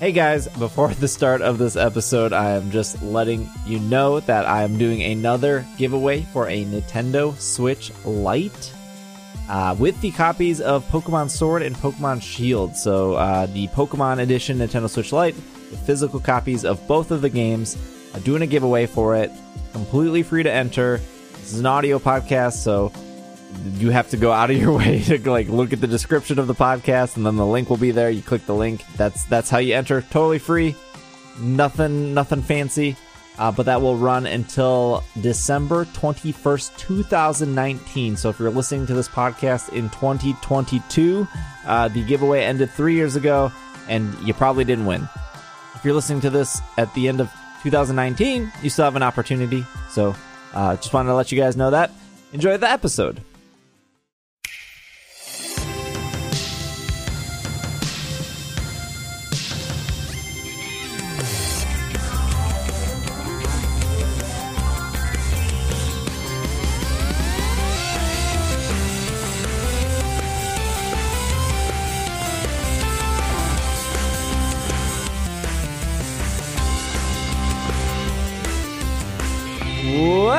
Hey guys, before the start of this episode, I am just letting you know that I am doing another giveaway for a Nintendo Switch Lite uh, with the copies of Pokemon Sword and Pokemon Shield. So, uh, the Pokemon Edition Nintendo Switch Lite the physical copies of both of the games. I'm doing a giveaway for it, completely free to enter. This is an audio podcast, so you have to go out of your way to like look at the description of the podcast and then the link will be there. You click the link. That's that's how you enter. Totally free. Nothing nothing fancy. Uh, but that will run until december 21st 2019 so if you're listening to this podcast in 2022 uh, the giveaway ended three years ago and you probably didn't win. If you're listening to this at the end of 2019 you still have an opportunity. So uh, just wanted to let you guys know that. Enjoy the episode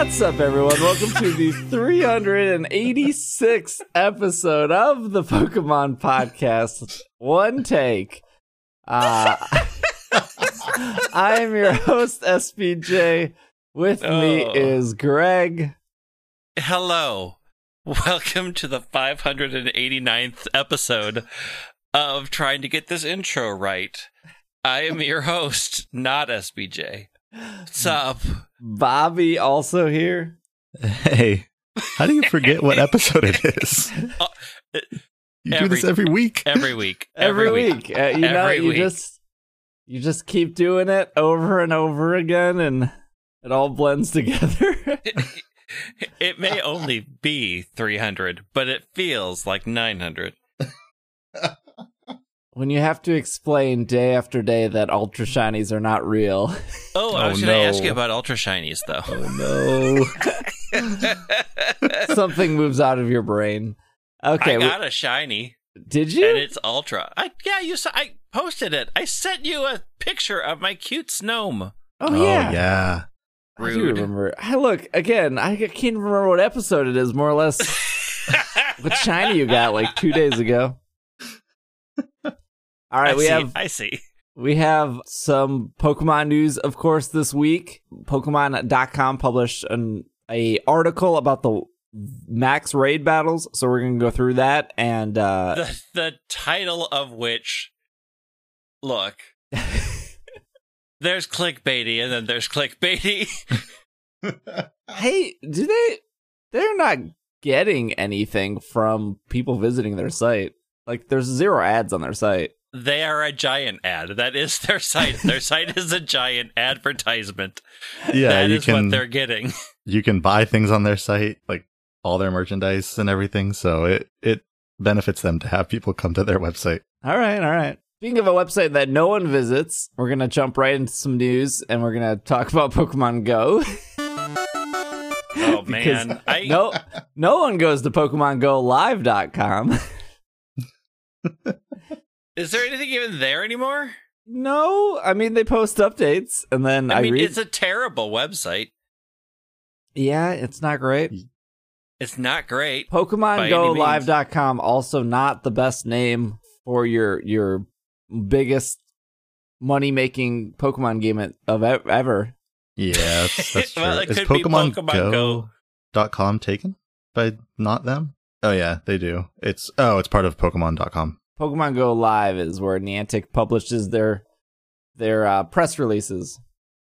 What's up, everyone? Welcome to the 386th episode of the Pokemon Podcast. One take. Uh, I am your host, SBJ. With me Oh. is Greg. Hello. Welcome to the 589th episode of trying to get this intro right. I am your host, not SBJ. What's up? Bobby also here. Hey, how do you forget what episode it is? Uh, You do this every week. Every week. Every, week. Uh, you know, Every you week. just you just keep doing it over and over again, and it all blends together. It may only be 300, but it feels like 900. When you have to explain day after day that ultra shinies are not real. Oh, I Oh, was going to no. ask you about Ultra Shinies, though. Oh no! something moves out of your brain. Okay, I we- got a shiny, did you? and it's Ultra. I, yeah, you saw, I posted it. I sent you a picture of my cute gnome. oh, oh yeah, yeah. I do Rude. remember. Hey, look again. I can't remember what episode it is. More or less, what shiny you got like two days ago. All right, I we see, have I see. we have some Pokemon news, of course, this week. Pokemon.com published an a article about the max raid battles, so we're gonna go through that and uh the the title of which look there's clickbaity and then there's clickbaity Hey, do they? They're not getting anything from people visiting their site. Like, there's zero ads on their site. They are a giant ad that is their site their site is a giant advertisement Yeah, That you is can what they're getting you can buy things on their site, like all their merchandise and everything. So it it benefits them to have people come to their website. All right, all right. Speaking of a website that no one visits, we're gonna jump right into some news, and we're gonna talk about Pokemon Go. oh man i no, no one goes to PokemonGoLive.com. is there anything even there anymore No, I mean they post updates, and then I, i mean read. it's a terrible website yeah, it's not great. Hmm. it's not great By any PokemonGoLive.com also not the best name for your your biggest money making Pokemon game of e- ever. Yeah, that's, that's true. Well, it Is could be Pokemon, Pokemon Go, Go. dot com taken by not them? Oh yeah, they do. It's oh, it's part of Pokemon.com. Pokemon Go Live is where Niantic publishes their their uh, press releases.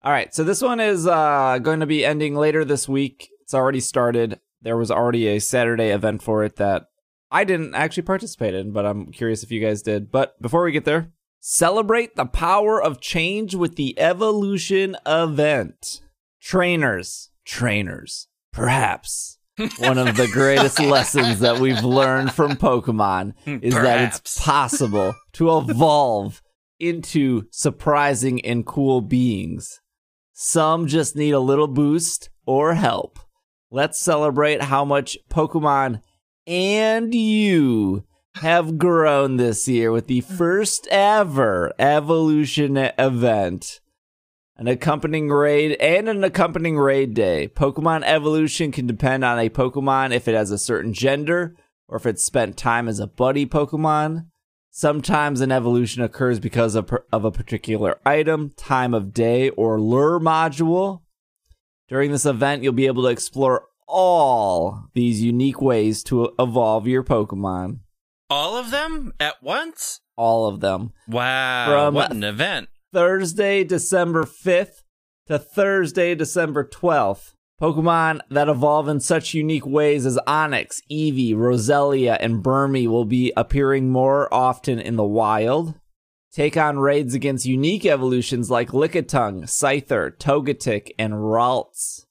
All right, so this one is uh, going to be ending later this week. It's already started. There was already a Saturday event for it that I didn't actually participate in, but I'm curious if you guys did. But before we get there, celebrate the power of change with the Evolution event. Trainers, trainers, perhaps one of the greatest lessons that we've learned from Pokemon is that it's possible to evolve into surprising and cool beings. Some just need a little boost or help. Let's celebrate how much Pokemon and you have grown this year with the first ever evolution event. An accompanying raid and an accompanying raid day. Pokemon evolution can depend on a Pokemon if it has a certain gender or if it's spent time as a buddy Pokemon. Sometimes an evolution occurs because of, of a particular item, time of day, or lure module. During this event, you'll be able to explore all these unique ways to evolve your Pokemon. All of them at once? All of them. Wow. From- what an event. Thursday, December 5th to Thursday, December 12th. Pokemon that evolve in such unique ways as Onix, Eevee, Roselia, and Burmy will be appearing more often in the wild. Take on raids against unique evolutions like Lickitung, Scyther, Togetic, and Ralts.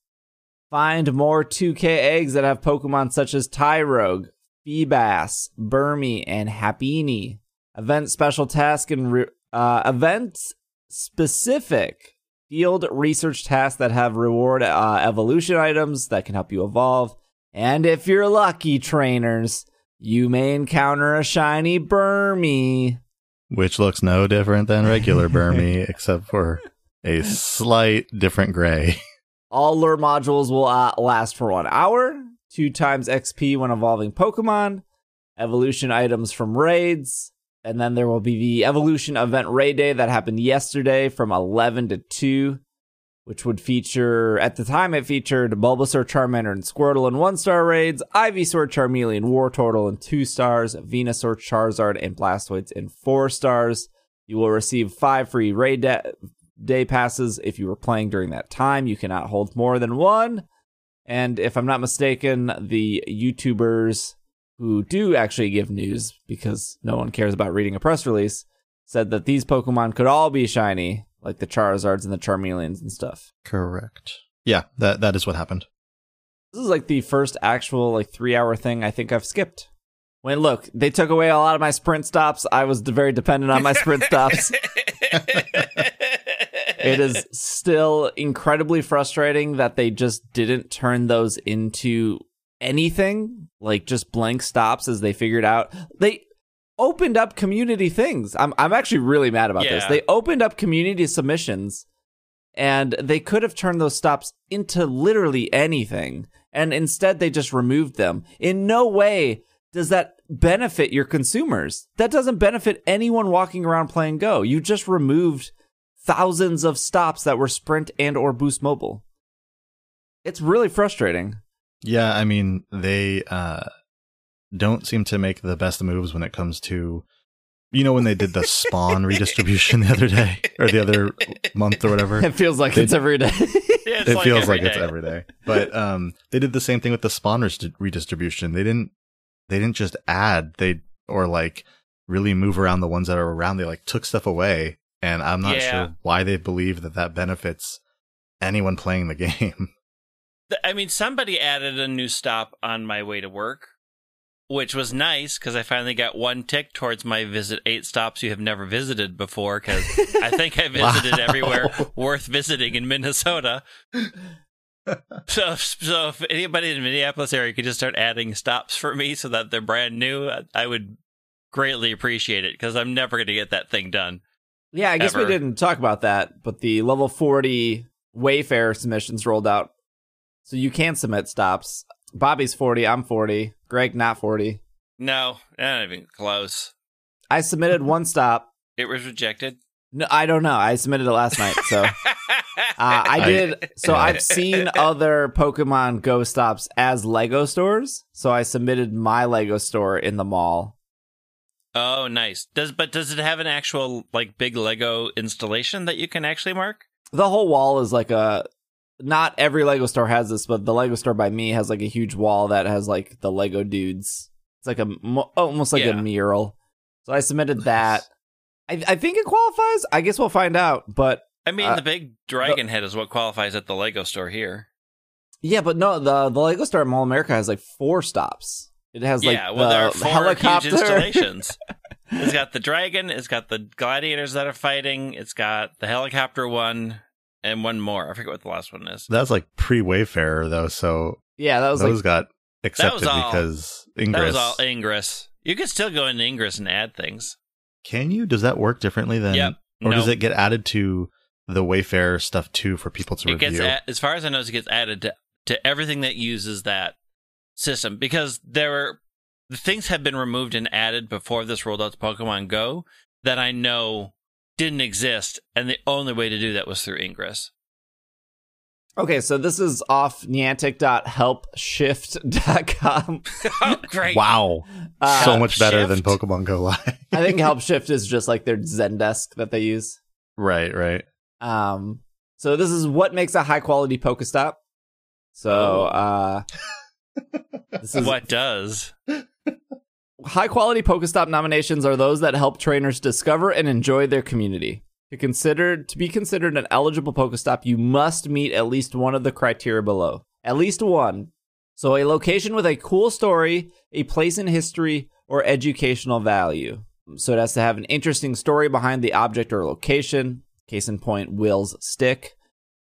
Find more 2K eggs that have Pokemon such as Tyrogue, Feebas, Burmy, and Happiny. Event special task and re- uh, events specific field research tasks that have reward uh, evolution items that can help you evolve. And if you're lucky, trainers, you may encounter a shiny Burmy. Which looks no different than regular Burmy, except for a slight different gray. All lure modules will uh, last for one hour, two times XP when evolving Pokemon, evolution items from raids, and then there will be the evolution event raid day that happened yesterday from 11 to 2, which would feature, at the time, it featured Bulbasaur, Charmander, and Squirtle in one star raids, Ivysaur, Charmeleon, Wartortle in two stars, Venusaur, Charizard, and Blastoise in four stars. You will receive five free raid da- day passes if you were playing during that time. You cannot hold more than one. And if I'm not mistaken, the YouTubers who do actually give news because no one cares about reading a press release said that these Pokemon could all be shiny, like the Charizards and the Charmeleons and stuff. Correct. Yeah, that that is what happened. This is like the first actual like three hour thing I think I've skipped. When look, they took away a lot of my sprint stops. I was very dependent on my sprint stops. it is still incredibly frustrating that they just didn't turn those into anything like just blank stops as they figured out. They opened up community things. I'm i'm actually really mad about this. They opened up community submissions and they could have turned those stops into literally anything and instead they just removed them. In no way does that benefit your consumers. That doesn't benefit anyone walking around playing go. You just removed thousands of stops that were sprint and or boost mobile. It's really frustrating Yeah, I mean they uh don't seem to make the best moves when it comes to you know when they did the spawn redistribution the other day or the other month or whatever. it feels like They- it's every day Yeah, it's it feels every like it's every day. But um they did the same thing with the spawn rest- redistribution. They didn't they didn't just add, they or like really move around the ones that are around. They like took stuff away and I'm not Yeah. sure why they believe that that benefits anyone playing the game. Th- I mean, somebody added a new stop on my way to work, which was nice because I finally got one tick towards my visit eight stops you have never visited before. Because I think I visited Wow. everywhere worth visiting in Minnesota. so, so if anybody in the Minneapolis area could just start adding stops for me so that they're brand new, I- I would greatly appreciate it because I'm never going to get that thing done. Yeah, I guess we didn't talk about that, but the level 40 Wayfarer submissions rolled out. So you can submit stops. Bobby's 40, I'm 40. Greg, not 40. No, not even close. I submitted one stop. It was rejected. No, I don't know. I submitted it last night. So uh, I I- did. So I've seen other Pokemon Go stops as Lego stores. So I submitted my Lego store in the mall. Oh, nice. Does but does it have an actual like big Lego installation that you can actually mark? The whole wall is like a. Not every Lego store has this, but the Lego store by me has like a huge wall that has like the Lego dudes. It's like a almost like a mural. So I submitted that. I, I think it qualifies. I guess we'll find out. But I mean, Uh, the big dragon head is what qualifies at the Lego store here. yeah, but no, the the Lego store at Mall America has like four stops. It has like yeah, well, there are four helicopter. huge installations. it's got the dragon. It's got the gladiators that are fighting. It's got the helicopter one and one more. I forget what the last one is. That's like pre Wayfarer though, so yeah, that was those like got accepted all- because Ingress. That was all Ingress. You can still go into Ingress and add things. Can you? Does that work differently than, Yep. or does it get added to the Wayfarer stuff too for people to it review? gets a- as far as I know, it gets added to, to everything that uses that system because there were the things have been removed and added before this rolled out to Pokemon Go that I know didn't exist, and the only way to do that was through Ingress. Okay, so this is off Niantic.helpshift.com. oh, great! wow, Uh, so much better than Pokemon Go Live. I think HelpShift is just like their Zendesk that they use. right, right. Um, so this is what makes a high quality Pokestop. So, uh, this is What does? High quality Pokestop nominations are those that help trainers discover and enjoy their community. To consider to be considered an eligible Pokestop, you must meet at least one of the criteria below. At least one. So a location with a cool story, a place in history, or educational value. So it has to have an interesting story behind the object or location. Case in point, Will's stick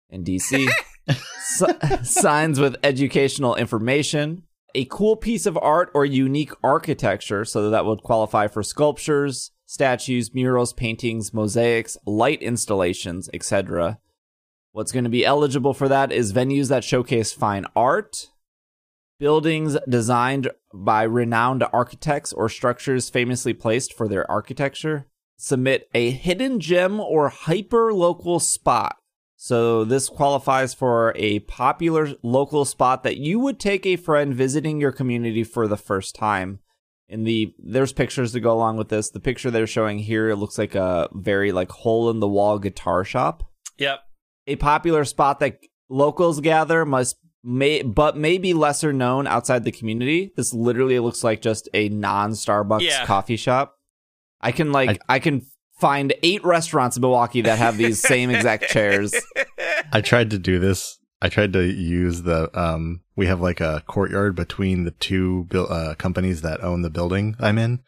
in DC. S- signs with educational information, a cool piece of art or unique architecture, so that would qualify for sculptures, statues, murals, paintings, mosaics, light installations, etc. What's going to be eligible for that is venues that showcase fine art, buildings designed by renowned architects or structures famously placed for their architecture. Submit a hidden gem or hyper local spot. So this qualifies for a popular local spot that you would take a friend visiting your community for the first time. In the there's pictures to go along with this. The picture they're showing here it looks like a very like hole in the wall guitar shop Yep. a popular spot that locals gather must may but may be lesser known outside the community. This literally looks like just a non Starbucks Yeah. coffee shop. I can like I, can find eight restaurants in Milwaukee that have these same exact chairs. I tried to do this. I tried to use the um we have like a courtyard between the two buil- uh, companies that own the building I'm in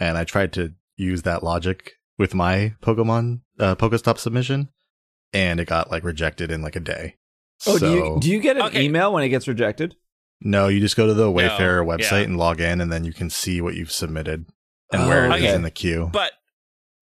and I tried to use that logic with my Pokemon uh, Pokestop submission and it got like rejected in like a day. Oh, do you do you get an Okay. email when it gets rejected? No, you just go to the Wayfarer No, website yeah. and log in and then you can see what you've submitted and where it is okay. in the queue. But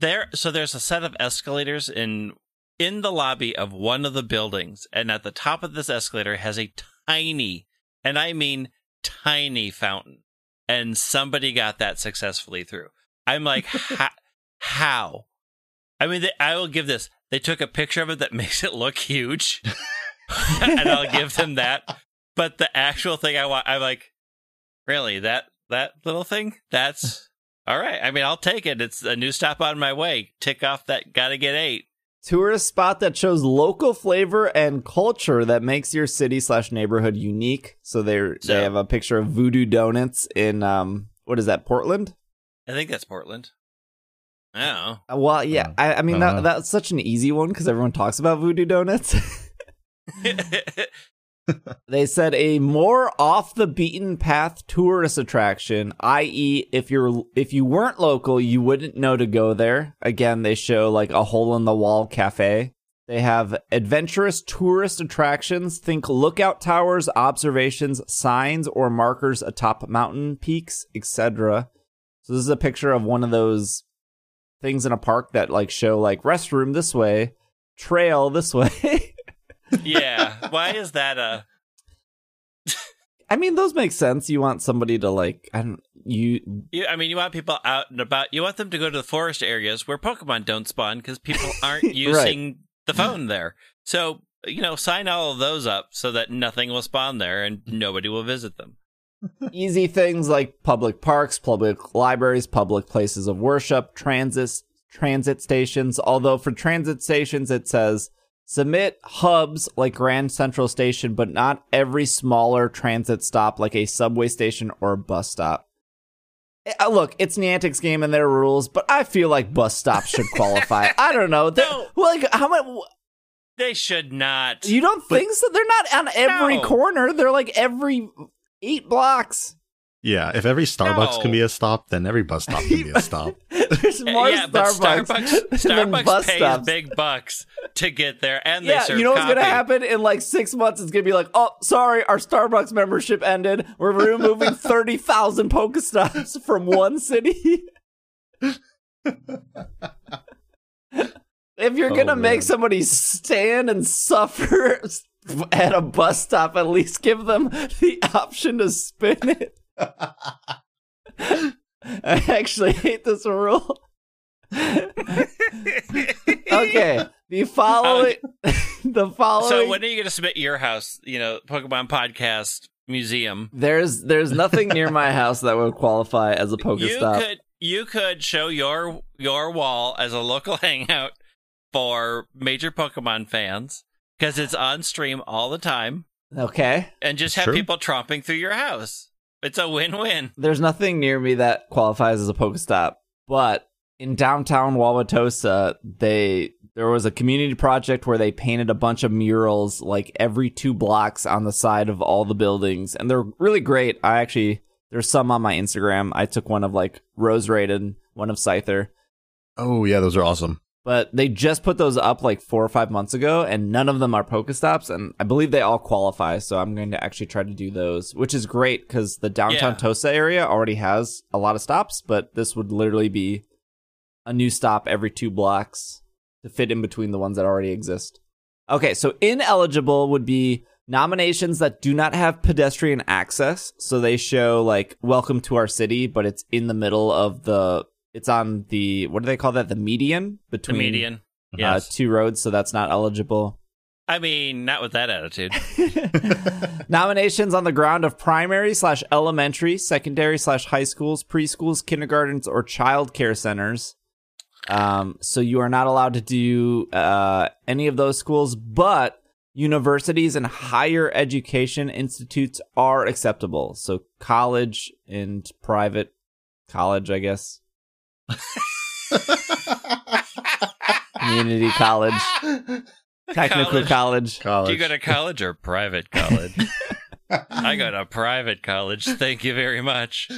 there, so there's a set of escalators in in the lobby of one of the buildings, and at the top of this escalator has a tiny, and I mean tiny fountain, and somebody got that successfully through. I'm like, how? I mean, they, I will give this. They took a picture of it that makes it look huge, and I'll give them that. But the actual thing I want, I'm like, really that that little thing? That's all right. I mean, I'll take it. It's a new stop on my way. Tick off that. Gotta get eight. Tourist spot that shows local flavor and culture that makes your city slash neighborhood unique. So they So- they have a picture of Voodoo Donuts in um what is that Portland? I think that's Portland. Oh, Uh, Well, yeah, Uh, I, I mean uh-huh. that that's such an easy one because everyone talks about Voodoo Donuts. they said a more off the beaten path tourist attraction, i.e., if you're if you weren't local, you wouldn't know to go there. Again, they show like a hole in the wall cafe. They have adventurous tourist attractions. Think lookout towers, observations, signs, or markers atop mountain peaks, etc. So this is a picture of one of those things in a park that like show like restroom this way, trail this way. Yeah. Why is that a? I mean, those make sense. You want somebody to like, I don't, you, You, I mean, you want people out and about. You want them to go to the forest areas where Pokemon don't spawn because people aren't using the phone there. So you know, sign all of those up so that nothing will spawn there and nobody will visit them. easy things like public parks, public libraries, public places of worship, transit, transit stations. Although for transit stations, it says submit hubs like Grand Central Station, but not every smaller transit stop like a subway station or a bus stop. Uh, Look, it's Niantic's game and their rules, but I feel like bus stops should qualify. I don't know. They're- No. Like, how much? They should not. You don't think so? They're not on every No. corner. They're like every eight blocks. Yeah, if every Starbucks No. can be a stop, then every bus stop can be a stop. There's more yeah, but Starbucks, Starbucks, than Starbucks bus pays stops. big bucks to get there, and they Yeah, serve you know what's gonna happen in like six months? It's gonna be like, oh, sorry, our Starbucks membership ended. We're removing thirty thousand Pokestops from one city. if you're Oh, gonna make somebody stand and suffer at a bus stop, at least give them the option to spin it. I actually hate this rule. okay, the um, following, the following. So when are you going to submit your house? You know, Pokemon Podcast Museum. There's there's nothing near my house that would qualify as a Pokestop. You could you could show your your wall as a local hangout for major Pokemon fans because it's on stream all the time, Okay. and just That's have true. people tromping through your house. It's a win-win. There's nothing near me that qualifies as a Pokestop, but in downtown Wauwatosa, they there was a community project where they painted a bunch of murals like every two blocks on the side of all the buildings, and they're really great. I actually there's some on my Instagram. I took one of like Rose Raiden, one of Scyther. Oh yeah, those are awesome. But they just put those up like four or five months ago, and none of them are Pokestops, and I believe they all qualify. So I'm going to actually try to do those, which is great because the downtown Yeah. Tosa area already has a lot of stops, but this would literally be a new stop every two blocks to fit in between the ones that already exist. Okay, so ineligible would be nominations that do not have pedestrian access. So they show like "Welcome to our city," but it's in the middle of the. It's on the what do they call that? The median between The between median. uh, Yes. two roads, so that's not eligible. I mean, not with that attitude. Nominations on the ground of primary slash elementary, secondary slash high schools, preschools, kindergartens, or child care centers. Um, so you are not allowed to do uh, any of those schools, but universities and higher education institutes are acceptable. So college and private college, I guess, community college, technical College. college. College. Do you go to college or private college? I go to private college. Thank you very much.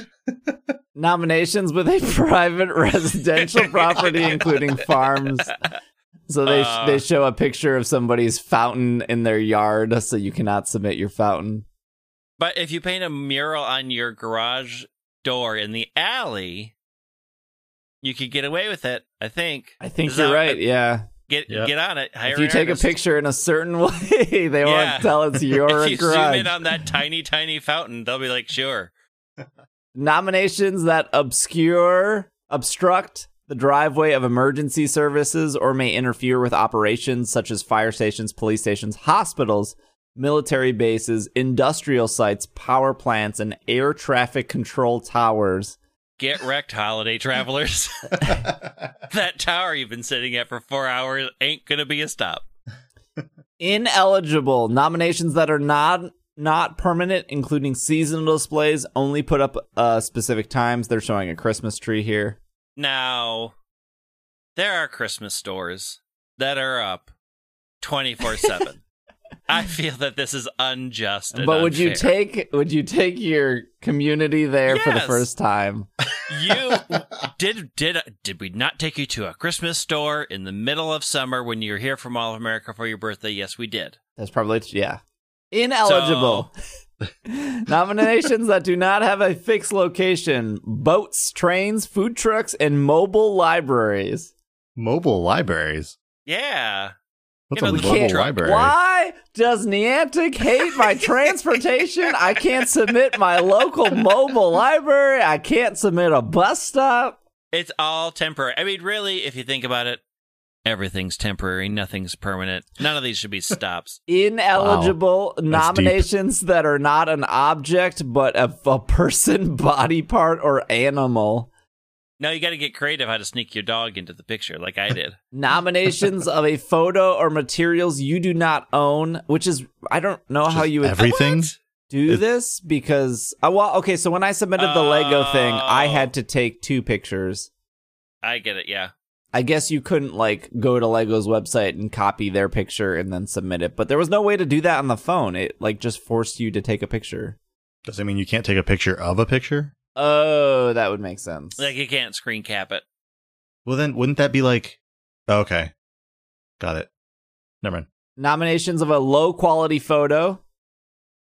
nominations with a private residential property, including farms. So they Uh. they show a picture of somebody's fountain in their yard, so you cannot submit your fountain. But if you paint a mural on your garage door in the alley, you could get away with it. I think. I think you're that- right. Yeah, Get Yep. get on it. Hire if you an take a picture in a certain way, they Yeah. won't tell it's your if you garage. zoom in on that tiny, tiny fountain, they'll be like, "Sure." Nominations that obscure, obstruct the driveway of emergency services or may interfere with operations such as fire stations, police stations, hospitals, military bases, industrial sites, power plants, and air traffic control towers. Get wrecked, holiday travelers. that tower you've been sitting at for four hours ain't gonna be a stop. Ineligible nominations that are not not permanent, including seasonal displays, only put up uh, specific times. They're showing a Christmas tree here. Now, there are Christmas stores that are up twenty four seven. I feel that this is unjust. and but would you take would you take your community there for the first time? you did did did we not take you to a Christmas store in the middle of summer when you were here from All of America for your birthday? Yes, we did. That's probably yeah. Ineligible. Nominations that do not have a fixed location: boats, trains, food trucks, and mobile libraries. Mobile libraries. Yeah. What's You know, the mobile food truck. library? Why does Niantic hate my transportation? I can't submit my local mobile library. I can't submit a bus stop. It's all temporary. I mean, really, if you think about it, everything's temporary. Nothing's permanent. None of these should be stops. Ineligible deep. nominations that are not an object but a, a person, body part, or animal. Now you got to get creative how to sneak your dog into the picture, like I did. Nominations of a photo or materials you do not own, which is I don't know how you would everything? What? do It- this because uh, well okay so when I submitted the Lego thing I Oh. had to take two pictures. I get it. Yeah. I guess you couldn't like go to Lego's website and copy their picture and then submit it, but there was no way to do that on the phone. It like just forced you to take a picture. Does it mean you can't take a picture of a picture? Oh, that would make sense. Like you can't screen cap it. Well, then wouldn't that be like, oh, okay, got it. Never mind. Nominations of a low quality photo.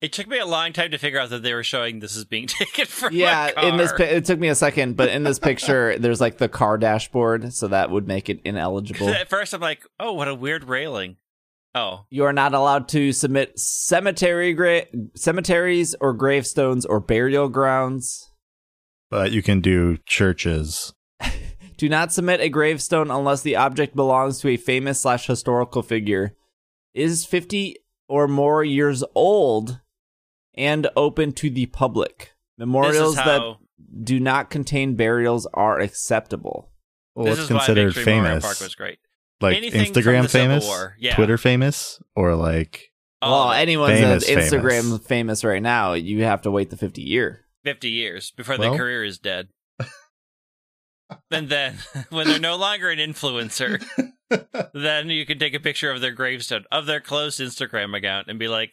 It took me a long time to figure out that they were showing this is being taken from. yeah, car. in this pi- it took me a second, but in this picture, there's like the car dashboard, so that would make it ineligible. At first, I'm like, oh, what a weird railing. Oh, You are not allowed to submit cemetery gra- cemeteries or gravestones or burial grounds. But you can do churches. Do not submit a gravestone unless the object belongs to a famous slash historical figure, is 50 or more years old, and open to the public. Memorials this is that do not contain burials are acceptable. Well, this what's is why considered Victory Memorial famous? Park was great. Like Anything Instagram famous, yeah. Twitter famous, or like All well, of anyone's Famous, Instagram famous. famous. right now, you have to wait the 50 year. 50 years before Well- their career is dead. and then, when they're no longer an influencer, then you can take a picture of their gravestone, of their closed Instagram account, and be like,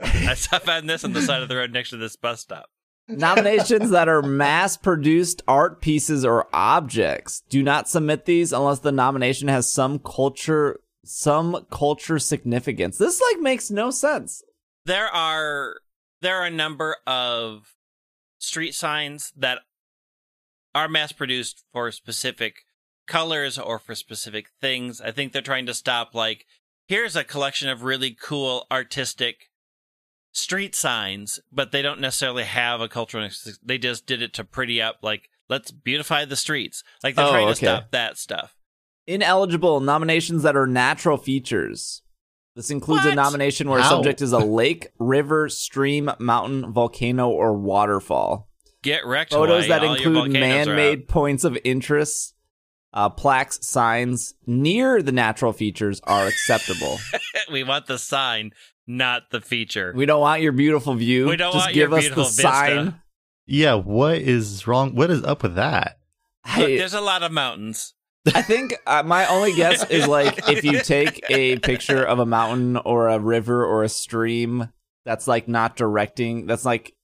I saw found this on the side of the road next to this bus stop. Nominations that are mass produced art pieces or objects. Do not submit these unless the nomination has some culture some culture significance. This like makes no sense. There are there are a number of street signs that are mass produced for specific colors or for specific things. I think they're trying to stop like here's a collection of really cool artistic street signs, but they don't necessarily have a cultural they just did it to pretty up like let's beautify the streets. Like they're Oh, trying to okay. stop that stuff. Ineligible nominations that are natural features. This includes a nomination where a How? subject is a lake, river, stream, mountain, volcano, or waterfall. Get wrecked. Photos Hawaii. that All include man-made points of interest, uh, plaques, signs near the natural features are acceptable. we want the sign, not the feature. we don't want your beautiful view. We don't Just want give your us the beautiful vista. sign. yeah. What is wrong? What is up with that? Look, Hey, there's a lot of mountains. I think uh, my only guess is like if you take a picture of a mountain or a river or a stream that's like not directing, that's like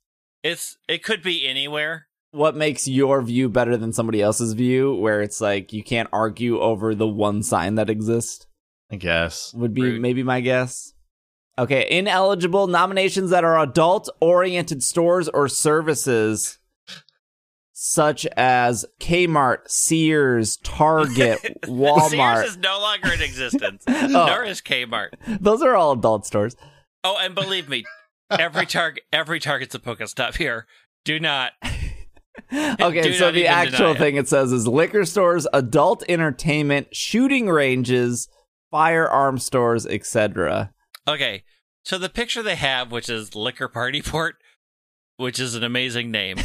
It's it could be anywhere. what makes your view better than somebody else's view, where it's like you can't argue over the one sign that exists, I guess. would be Rude. maybe my guess. Okay, ineligible nominations that are adult oriented stores or services. Such as Kmart, Sears, Target, Walmart. Sears is no longer in existence. Oh. Nor is Kmart. Those are all adult stores. Oh, and believe me, every target every Target's a Pokestop here. Do not. Okay, Do so not the actual deny it. thing it says is liquor stores, adult entertainment, shooting ranges, firearm stores, etc. Okay, so the picture they have, which is Liquor Party Port, which is an amazing name.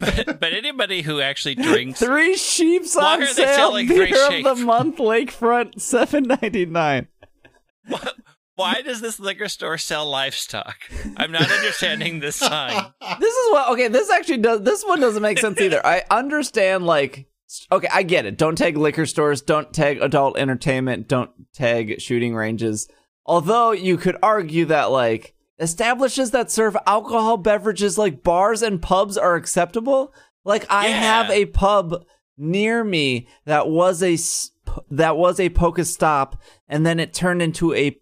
But, but anybody who actually drinks Three sheeps Why on are they sale. selling three Beer of sheep? the month, lakefront, seven ninety nine. Why does this liquor store sell livestock? I'm not understanding this sign. This is what. Okay, this actually does. This one doesn't make sense either. I understand. Like, okay, I get it. Don't tag liquor stores. Don't tag adult entertainment. Don't tag shooting ranges. Although you could argue that like establishes that serve alcohol beverages like bars and pubs are acceptable. Like I Yeah. have a pub near me that was a that was a Pokestop, and then it turned into a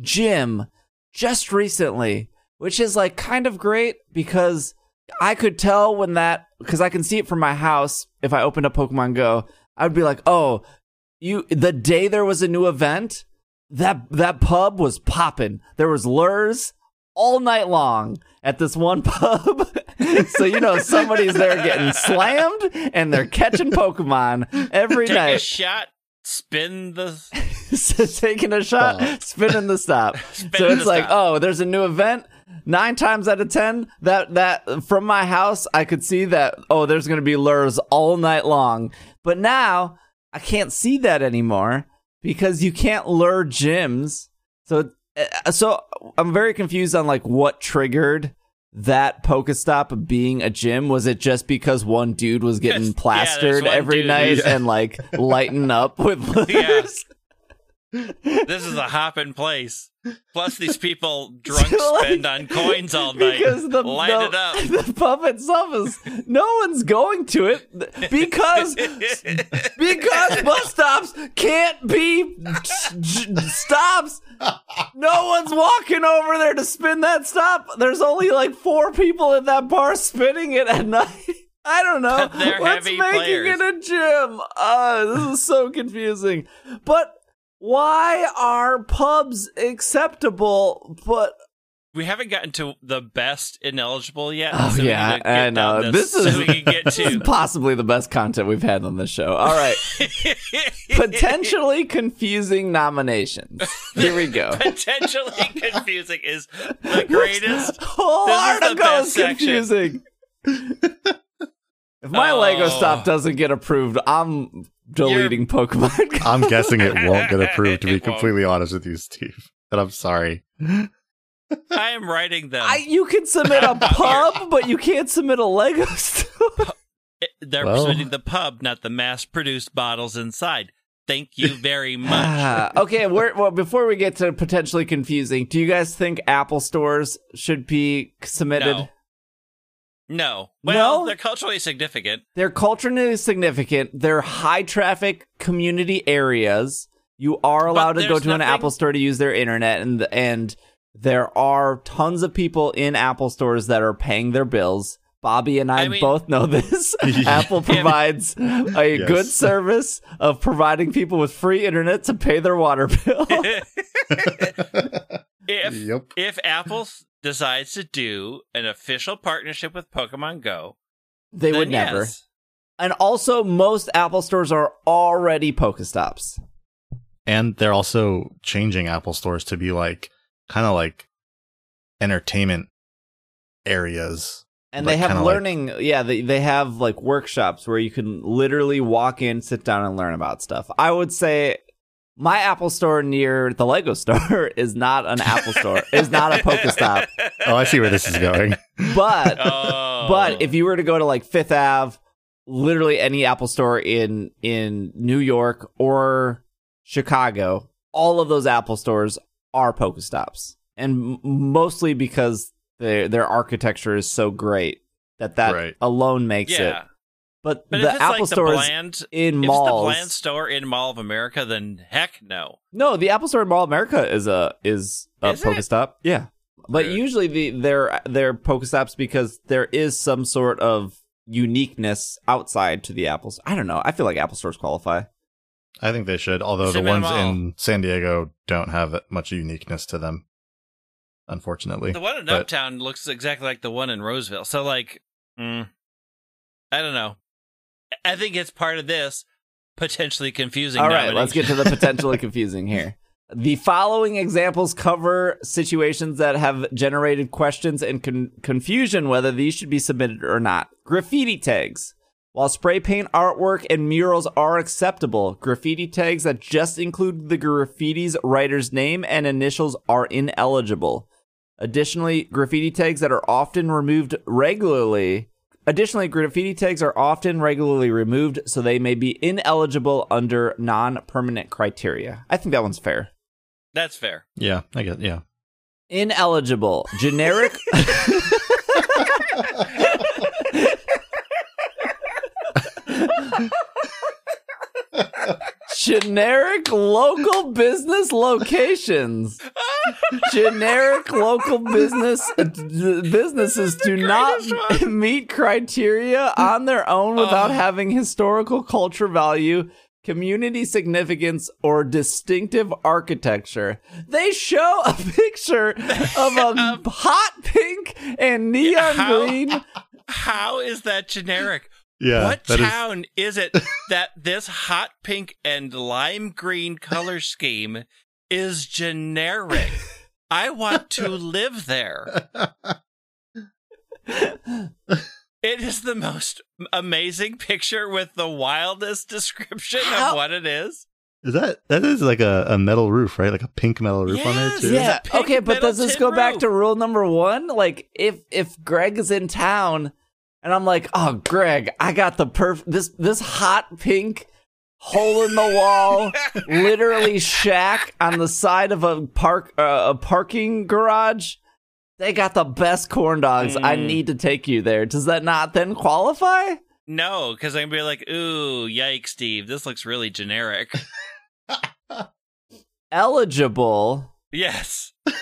gym just recently, which is like kind of great because I could tell when that because I can see it from my house if I opened up Pokemon Go, I'd be like, "Oh, you the day there was a new event, that that pub was popping. There was lures all night long at this one pub. so you know somebody's there getting slammed and they're catching Pokemon every Take a shot, spin the. So taking a shot, Stop. spinning the stop. so it's like, stop. oh, there's a new event. Nine times out of ten, that that from my house, I could see that. Oh, there's gonna be lures all night long. But now I can't see that anymore because you can't lure gyms. So, uh, so I'm very confused on like what triggered that Pokestop being a gym. Was it just because one dude was getting Yes, plastered one every dude night who's- and like lighting up with lures? Yeah. This is a hopping place. Plus, these people drunk Like, spend on coins all night. because the, Light the, it up. the pub itself is no one's going to it because because bus stops can't be j- stops. No one's walking over there to spin that stop. There's only like four people in that bar spinning it at night. I don't know. What's making players. it a gym? Uh, this is so confusing. But why are pubs acceptable? But we haven't gotten to the best ineligible yet. Oh, so yeah, I know. This so is- we can get this is possibly the best content we've had on this show. All right. Potentially confusing nominations. Here we go. potentially confusing is the greatest. whole This is article is section. confusing. If my Lego Oh. stop doesn't get approved, I'm deleting Pokemon. I'm guessing it won't get approved, to be completely honest with you, Steve. And I'm sorry. I am writing them. I, you can submit a pub, but you can't submit a Lego store. Eh, they're Well- submitting the pub, not the mass-produced bottles inside. Thank you very much. Okay, we're, well, before we get to potentially confusing, do you guys think Apple stores should be submitted? No. No. Well, No? they're culturally significant. They're culturally significant. They're high traffic community areas. You are allowed to go there's to an Apple store to use their internet, and and there are tons of people in Apple stores that are paying their bills. Bobby and I, I mean- both know this. Apple provides a Yes. good service of providing people with free internet to pay their water bill. If Yep. if Apple s- decides to do an official partnership with Pokemon Go, they then would never. yes. And also, most Apple stores are already Pokestops. And they're also changing Apple stores to be like kind of like entertainment areas. And they have kinda like- learning, yeah, they, they have like workshops where you can literally walk in, sit down, and learn about stuff. I would say my Apple store near the Lego store is not an Apple store, is not a Pokestop. Oh, I see where this is going. But Oh. but if you were to go to like Fifth Ave, literally any Apple store in in New York or Chicago, all of those Apple stores are Pokestops, and m- mostly because their their architecture is so great that that Right. alone makes it. Yeah, But, but the Apple like the stores bland, in if it's the bland store in Mall of America, then heck no. no, the Apple Store in Mall of America is a is a Is it? Yeah, but Rude. usually the they're they're Pokestops because there is some sort of uniqueness outside to the Apple. Store. I don't know. I feel like Apple stores qualify. I think they should, although the ones all. in San Diego don't have that much uniqueness to them, unfortunately. The one in But- Uptown looks exactly like the one in Roseville. So like, mm, I don't know. I think it's part of this potentially confusing. All right, let's get to the potentially confusing here. The following examples cover situations that have generated questions and con- confusion whether these should be submitted or not. Graffiti tags. While spray paint artwork and murals are acceptable, graffiti tags that just include the graffiti's writer's name and initials are ineligible. Additionally, graffiti tags that are often removed regularly Additionally, graffiti tags are often regularly removed, so they may be ineligible under non permanent criteria. I think that one's fair. That's fair. yeah, I get yeah. Ineligible. Generic. Generic local business locations. Generic local business uh, businesses do not greatest meet criteria on their own without Oh. having historical culture value, community significance, or distinctive architecture. They show a picture of a hot pink and neon How- green. How is that generic? Yeah, what town is it that this hot pink and lime green color scheme is generic? I want to live there. It is the most amazing picture with the wildest description How- of what it is. is that that is like a, a metal roof, right? Like a pink metal roof on there too. Yeah. Okay, but does this tin go back to rule number one? Like, if if Greg is in town, and I'm like, oh, Greg, I got the perf this this hot pink hole in the wall, literally shack on the side of a park uh, a parking garage. They got the best corn dogs. I Mm. need to take you there. Does that not then qualify? No, because I'm gonna be like, ooh, yikes, Steve. This looks really generic. Eligible yes.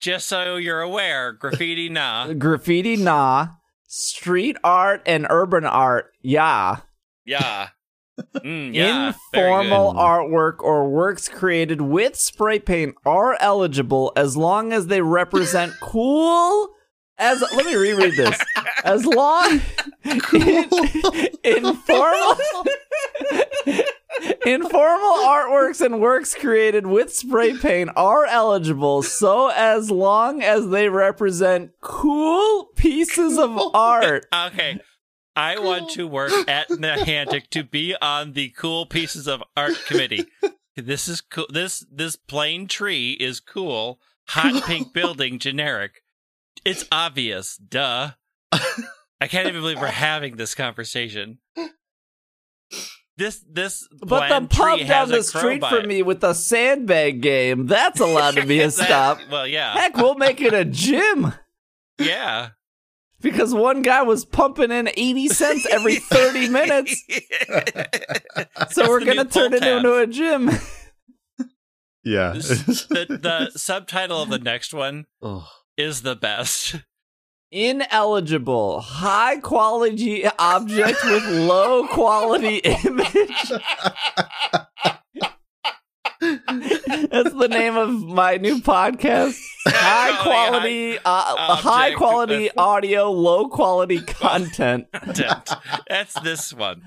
Just so you're aware, graffiti nah. graffiti, nah. Street art and urban art, yeah. Yeah. Mm, yeah. Informal artwork or works created with spray paint are eligible as long as they represent cool. As let me reread this. As long informal informal artworks and works created with spray paint are eligible so as long as they represent cool pieces of art. Okay. I want to work at Niantic to be on the cool pieces of art committee. This is cool. This this plain tree is cool. Hot pink building, generic. It's obvious. Duh. I can't even believe we're having this conversation. This this But the bland tree pub down the street crow from me with the sandbag game, that's allowed to be a That- stop. Well, yeah, Heck, we'll make it a gym yeah. because one guy was pumping in 80 cents every 30 minutes. So we're going to turn it tab. into a gym. yeah. the the subtitle of the next one Ugh. is the best. Ineligible, high quality object with low quality image. That's the name of my new podcast. High quality, uh, high quality audio, low quality content. Content. That's this one.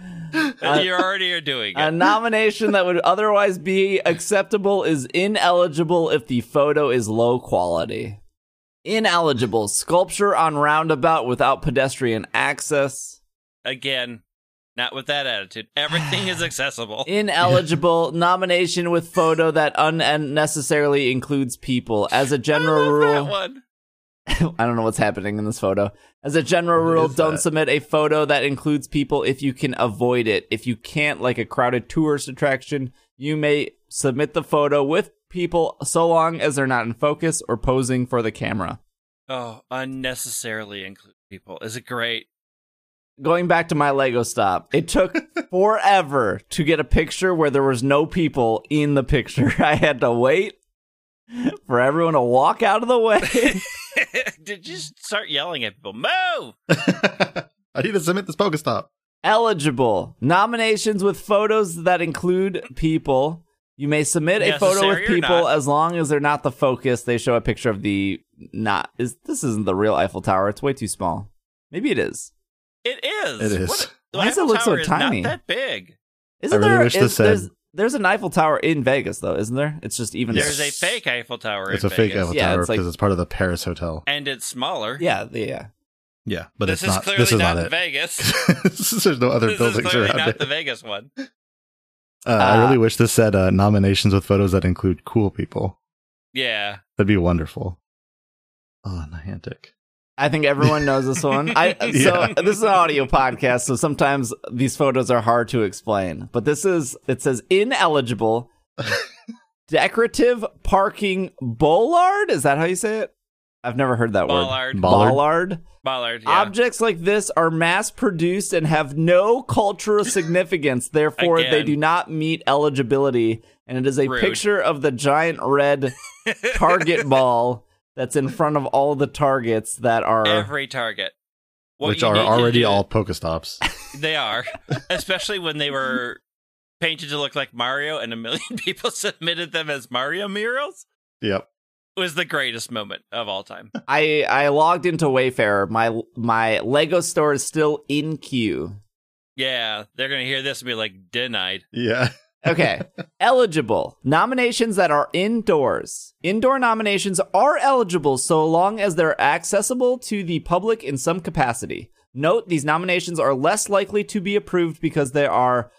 Uh, you already are doing it. A nomination that would otherwise be acceptable is ineligible if the photo is low quality. Ineligible, sculpture on roundabout without pedestrian access. Again, not with that attitude. Everything is accessible. Ineligible, nomination with photo that unnecessarily includes people. As a general I love that rule. I don't know what's happening in this photo. As a general What rule, don't that? submit a photo that includes people if you can avoid it. If you can't, like a crowded tourist attraction, you may submit the photo with people so long as they're not in focus or posing for the camera. Oh, unnecessarily include people. Is it great? Going back to my Lego stop, it took forever to get a picture where there was no people in the picture. I had to wait for everyone to walk out of the way. Did you start yelling at people? Move! I need to submit this Pokestop. eligible nominations with photos that include people. You may submit a photo with people as long as they're not the focus. They show a picture of the not is this isn't the real Eiffel Tower. It's way too small. Maybe it is. It is. It is. What, Why does it look so Tower is tiny? Not that big. Isn't really there? wish is- said- there's, there's an Eiffel Tower in Vegas though, isn't there? It's just even. There's a fake Eiffel Tower. It's in a fake Eiffel Yeah, Tower it's like- because it's part of the Paris Hotel. and it's smaller. Yeah, the- yeah. Yeah, but this it's is not. clearly This is not, not, in it. Vegas. There's no other this is buildings clearly around not it. the Vegas one. Uh, I Uh, really wish this said uh, nominations with photos that include cool people. Yeah. That'd be wonderful. Oh, Niantic. I think everyone knows this one. I so Yeah. this is an audio podcast, so sometimes these photos are hard to explain. But this is it says ineligible decorative parking bollard. Is that how you say it? I've never heard that Bollard. word. Bollard? Bollard. Bollard. Yeah. Objects like this are mass produced and have no cultural significance. Therefore, they do not meet eligibility. And it is a Rude. picture of the giant red target ball that's in front of all the targets that are. Every target. What which are already do- all Pokestops. They are, especially when they were painted to look like Mario, and a million people submitted them as Mario murals. yep. Was the greatest moment of all time. I I logged into Wayfarer. My my Lego store is still in queue. Yeah, they're gonna hear this and be like, denied. Yeah. Okay. eligible. Nominations that are indoors. Indoor nominations are eligible so long as they're accessible to the public in some capacity. Note these nominations are less likely to be approved because they are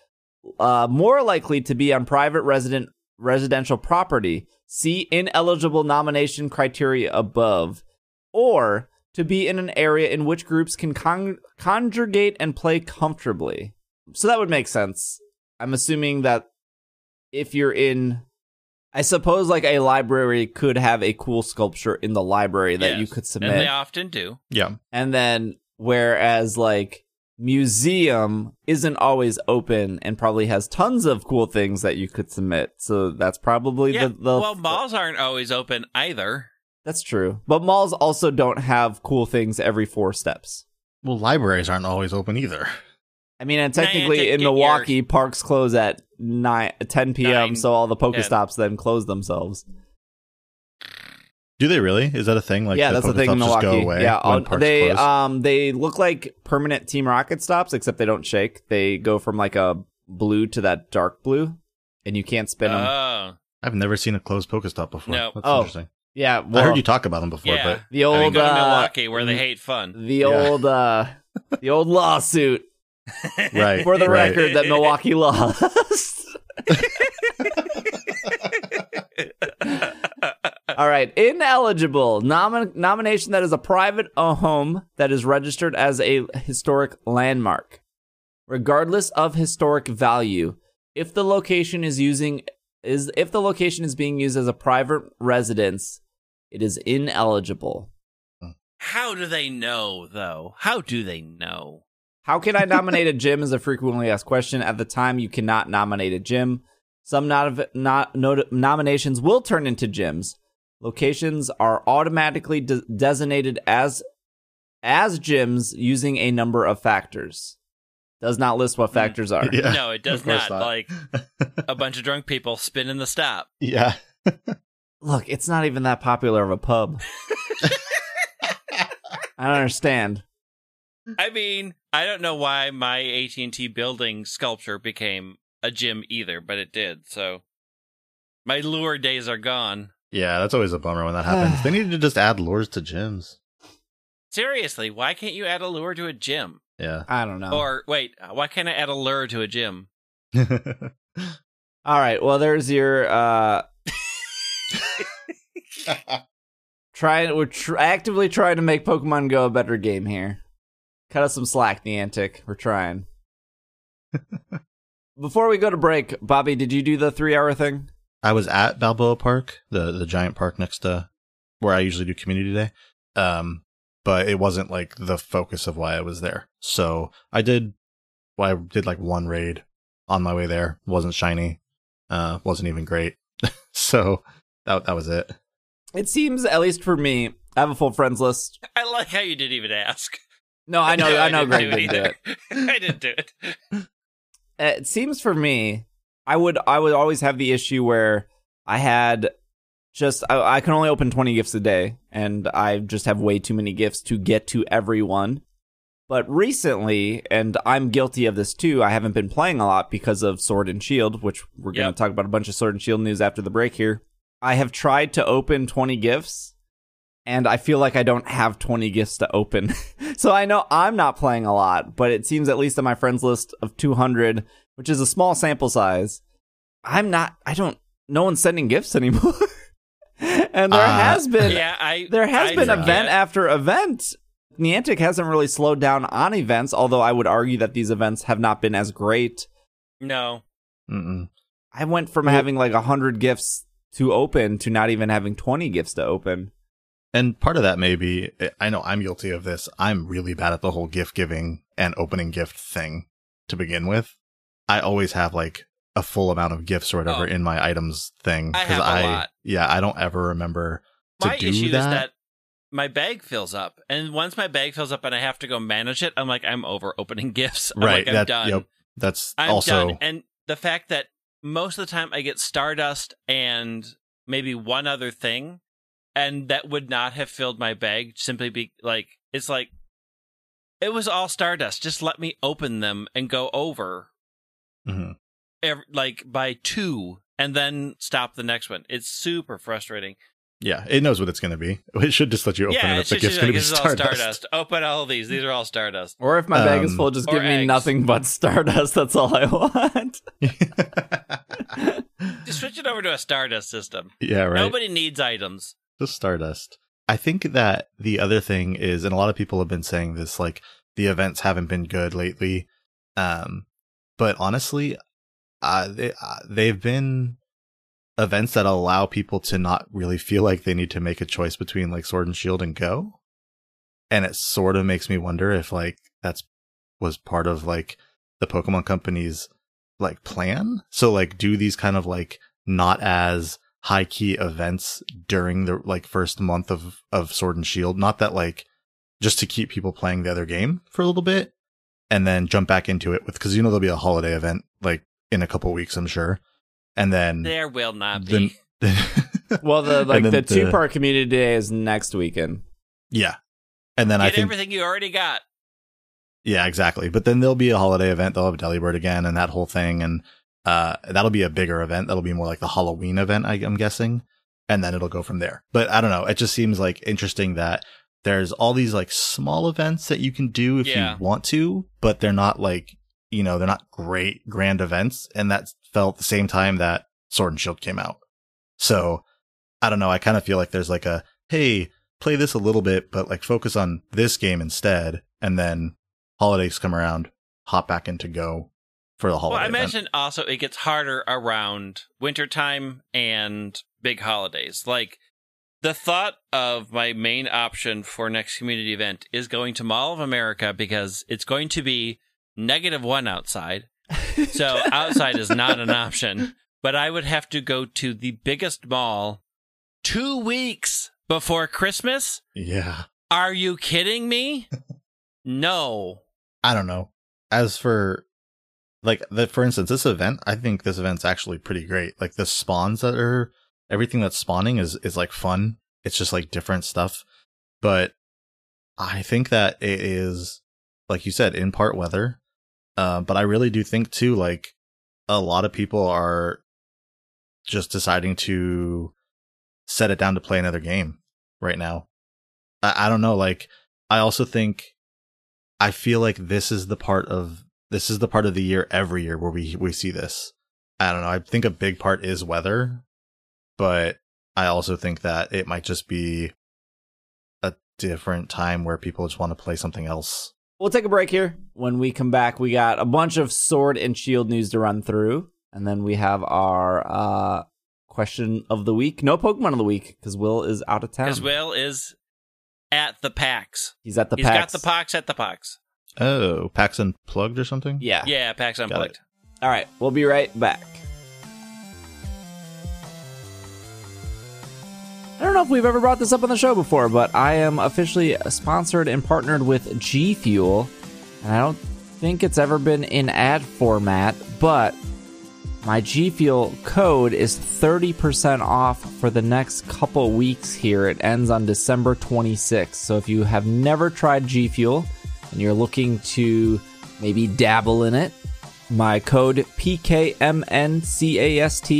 uh, more likely to be on private resident residential property. See ineligible nomination criteria above. Or to be in an area in which groups can con- congregate and play comfortably. So that would make sense. I'm assuming that if you're in I suppose like a library could have a cool sculpture in the library that you Yes. could And submit. they often do. Yeah. And then whereas like museum isn't always open and probably has tons of cool things that you could submit. So that's probably Yeah. the, the well, malls aren't always open either. That's true. But malls also don't have cool things every four steps. Well, libraries aren't always open either. I mean, and Niantic, technically in get your- Milwaukee, parks close at 9 10 p.m. Nine, so all the ten. Pokestops then close themselves. Do they really? Is that a thing? Like, yeah, that's the thing in Pokestops just Milwaukee. Go away yeah, when parks they close? um they look like permanent Team Rocket stops, except they don't shake. They go from like a blue to that dark blue, and you can't spin them. Oh, I've never seen a closed Pokestop before. No. That's Oh, interesting. yeah, I heard you talk about them before, yeah. but the I mean, old go to uh, Milwaukee where they hate fun. the Yeah. old uh the old lawsuit right for the right. record that Milwaukee lost. All right, ineligible Nomin- nomination that is a private home that is registered as a historic landmark, regardless of historic value. If the location is using is if the location is being used as a private residence, it is ineligible. How do they know, though? How do they know? How can I nominate a gym is a frequently asked question. At the time, you cannot nominate a gym. Some not, not not- nominations will turn into gyms. Locations are automatically de- designated as as gyms using a number of factors. Does not list what mm. factors are. Yeah, no, it does of course not. Like a bunch of drunk people spinning the stop. yeah. Look, it's not even that popular of a pub. I don't understand. I mean, I don't know why my AT and T building sculpture became a gym either, but it did. So my lure days are gone. Yeah, that's always a bummer when that happens. they needed to just add lures to gyms. Seriously, why can't you add a lure to a gym? Yeah. I don't know. Or wait, why can't I add a lure to a gym? All right. Well, there's your uh trying we're tr- actively trying to make Pokemon Go a better game here. Cut us some slack, Niantic. We're trying. Before we go to break, Bobby, did you do the three hour thing? I was at Balboa Park, the the giant park next to where I usually do community day. Um, but it wasn't like the focus of why I was there. So I did, well, I did like one raid on my way there. wasn't shiny, uh, wasn't even great. so that that was it. It seems, at least for me, I have a full friends list. I like how you didn't even ask. No, I know, I know, Greg didn't didn't do it. I didn't do it. it seems for me i would i would always have the issue where i had just I, I can only open 20 gifts a day and i just have way too many gifts to get to everyone. But recently and i'm guilty of this too i haven't been playing a lot because of sword and shield which we're going to talk about a bunch of sword and shield news after the break here. I have tried to open 20 gifts and I feel like I don't have 20 gifts to open. so I know I'm not playing a lot, but it seems at least on my friends list of 200, which is a small sample size, I'm not, I don't, no one's sending gifts anymore. and there Uh, has been, Yeah, I. there has I been forget. event after event. Niantic hasn't really slowed down on events, although I would argue that these events have not been as great. No, Mm-mm. I went from Well- having like 100 gifts to open to not even having 20 gifts to open. And part of that may be, I know I'm guilty of this. I'm really bad at the whole gift giving and opening gift thing to begin with. I always have like a full amount of gifts or whatever Oh. in my items thing. I 'cause have a I, lot. Yeah, I don't ever remember to my do issue that. is that my bag fills up, and once my bag fills up and I have to go manage it, I'm like, I'm over opening gifts. I'm right. like, I'm that, done. Yep. That's I'm also, done. And the fact that most of the time I get Stardust and maybe one other thing, and that would not have filled my bag simply be like it's like it was all Stardust. Just let me open them and go over Mhm. ev like by two, and then stop the next one. It's super frustrating. yeah, it knows what it's going to be. It should just let you open yeah, it it's if the just gift's like, going to be this is all Stardust. Stardust. Open all of these. These are all Stardust. Or if my bag is Um, full, just or give me nothing but Stardust. That's all I want. Just switch it over to a Stardust system. yeah, right. Nobody needs items. Just Stardust. I think that the other thing is, and a lot of people have been saying this, like the events haven't been good lately. Um, but honestly, uh, they uh, they've been events that allow people to not really feel like they need to make a choice between like Sword and Shield and Go, and it sort of makes me wonder if like that's was part of like the Pokemon Company's like plan. So like do these kind of like not as high key events during the like first month of of Sword and Shield. Not that like just to keep people playing the other game for a little bit and then jump back into it with because you know there'll be a holiday event like in a couple weeks, I'm sure. And then There will not be. then, Well, the like the the- two part community day is next weekend. yeah. And then I Get think everything you already got. Yeah, exactly. But then there'll be a holiday event. They'll have Delibird again and that whole thing. And uh, that'll be a bigger event. That'll be more like the Halloween event, I, I'm guessing. And then it'll go from there. But I don't know. It just seems like interesting that there's all these like small events that you can do if Yeah. you want to, but they're not like, you know, they're not great grand events. And that felt the same time that Sword and Shield came out. So I don't know. I kind of feel like there's like a, hey, play this a little bit, but like focus on this game instead. And then holidays come around, hop back into Go for the holiday. Well. I event. imagine also it gets harder around wintertime and big holidays. Like the thought of my main option for next community event is going to Mall of America because it's going to be negative one outside. So outside is not an option. But I would have to go to the biggest mall two weeks before Christmas. Yeah. Are you kidding me? No. I don't know. As for like the for instance, this event, I think this event's actually pretty great. Like the spawns that are everything that's spawning is is like fun. It's just like different stuff. But I think that it is like you said, in part weather. Uh, but I really do think too, like a lot of people are just deciding to set it down to play another game right now. I, I don't know. Like I also think I feel like this is the part of this is the part of the year every year where we we see this. I don't know. I think a big part is weather, but I also think that it might just be a different time where people just want to play something else. We'll take a break here. When we come back, we got a bunch of sword and shield news to run through, and then we have our uh question of the week. No Pokemon of the week because Will is out of town. As Will is at the PAX. He's at the He's PAX. got the PAX at the PAX. Oh, PAX Unplugged or something? Yeah. Yeah, PAX Unplugged. All right. We'll be right back. I don't know if we've ever brought this up on the show before, but I am officially sponsored and partnered with G Fuel. And I don't think it's ever been in ad format, but my G Fuel code is 30% off for the next couple weeks here. It ends on December 26th. So if you have never tried G Fuel and you're looking to maybe dabble in it, my code PKMNCAST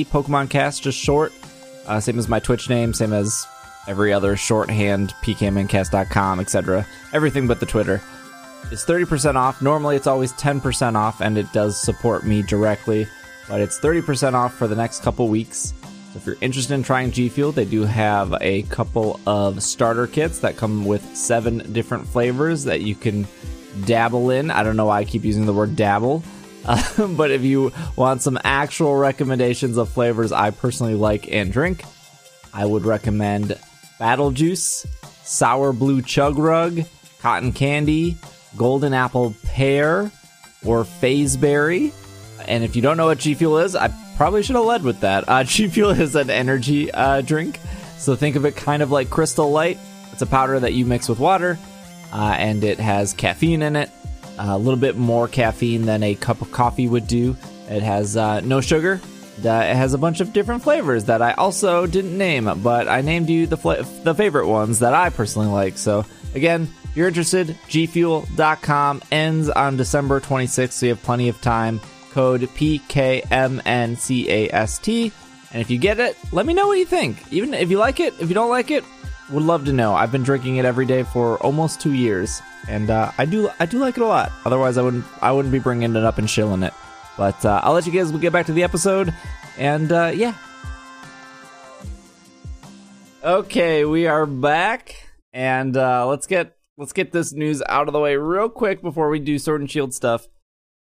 Pokemon Cast, just short. Uh, same as my Twitch name, same as every other shorthand, PKMNcast.com, etc. Everything but the Twitter is 30% off. Normally it's always 10% off, and it does support me directly, but it's 30% off for the next couple weeks. So if you're interested in trying G Fuel, they do have a couple of starter kits that come with seven different flavors that you can dabble in. I don't know why I keep using the word dabble. But if you want some actual recommendations of flavors I personally like and drink, I would recommend Battle Juice, Sour Blue Chug Rug, Cotton Candy, Golden Apple Pear, or FaZeberry. And if you don't know what G Fuel is, I probably should have led with that. Uh, G Fuel is an energy uh, drink, so think of it kind of like Crystal Light. It's a powder that you mix with water, uh, and it has caffeine in it, a little bit more caffeine than a cup of coffee would do. It has uh, no sugar. It has a bunch of different flavors that I also didn't name, but I named you the the favorite ones that I personally like. So again, if you're interested, gfuel.com ends on December 26th, so you have plenty of time. Code PKMNCAST. And if you get it, let me know what you think. Even if you like it, if you don't like it, would love to know. I've been drinking it every day for almost two years, and uh, I do I do like it a lot. Otherwise, I wouldn't I wouldn't be bringing it up and shilling it. But uh, I'll let you guys get back to the episode, and uh, yeah. Okay, we are back, and uh, let's get let's get this news out of the way real quick before we do Sword and Shield stuff.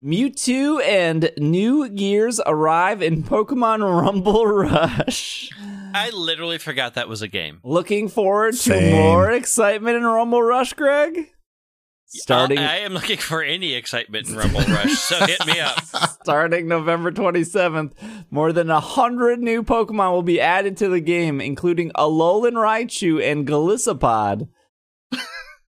Mewtwo and new gears arrive in Pokemon Rumble Rush. I literally forgot that was a game. Looking forward Same. to more excitement in Rumble Rush, Greg? Starting I, I am looking for any excitement in Rumble Rush, so hit me up. starting November 27th, more than 100 new Pokemon will be added to the game, including Alolan Raichu and Golisopod.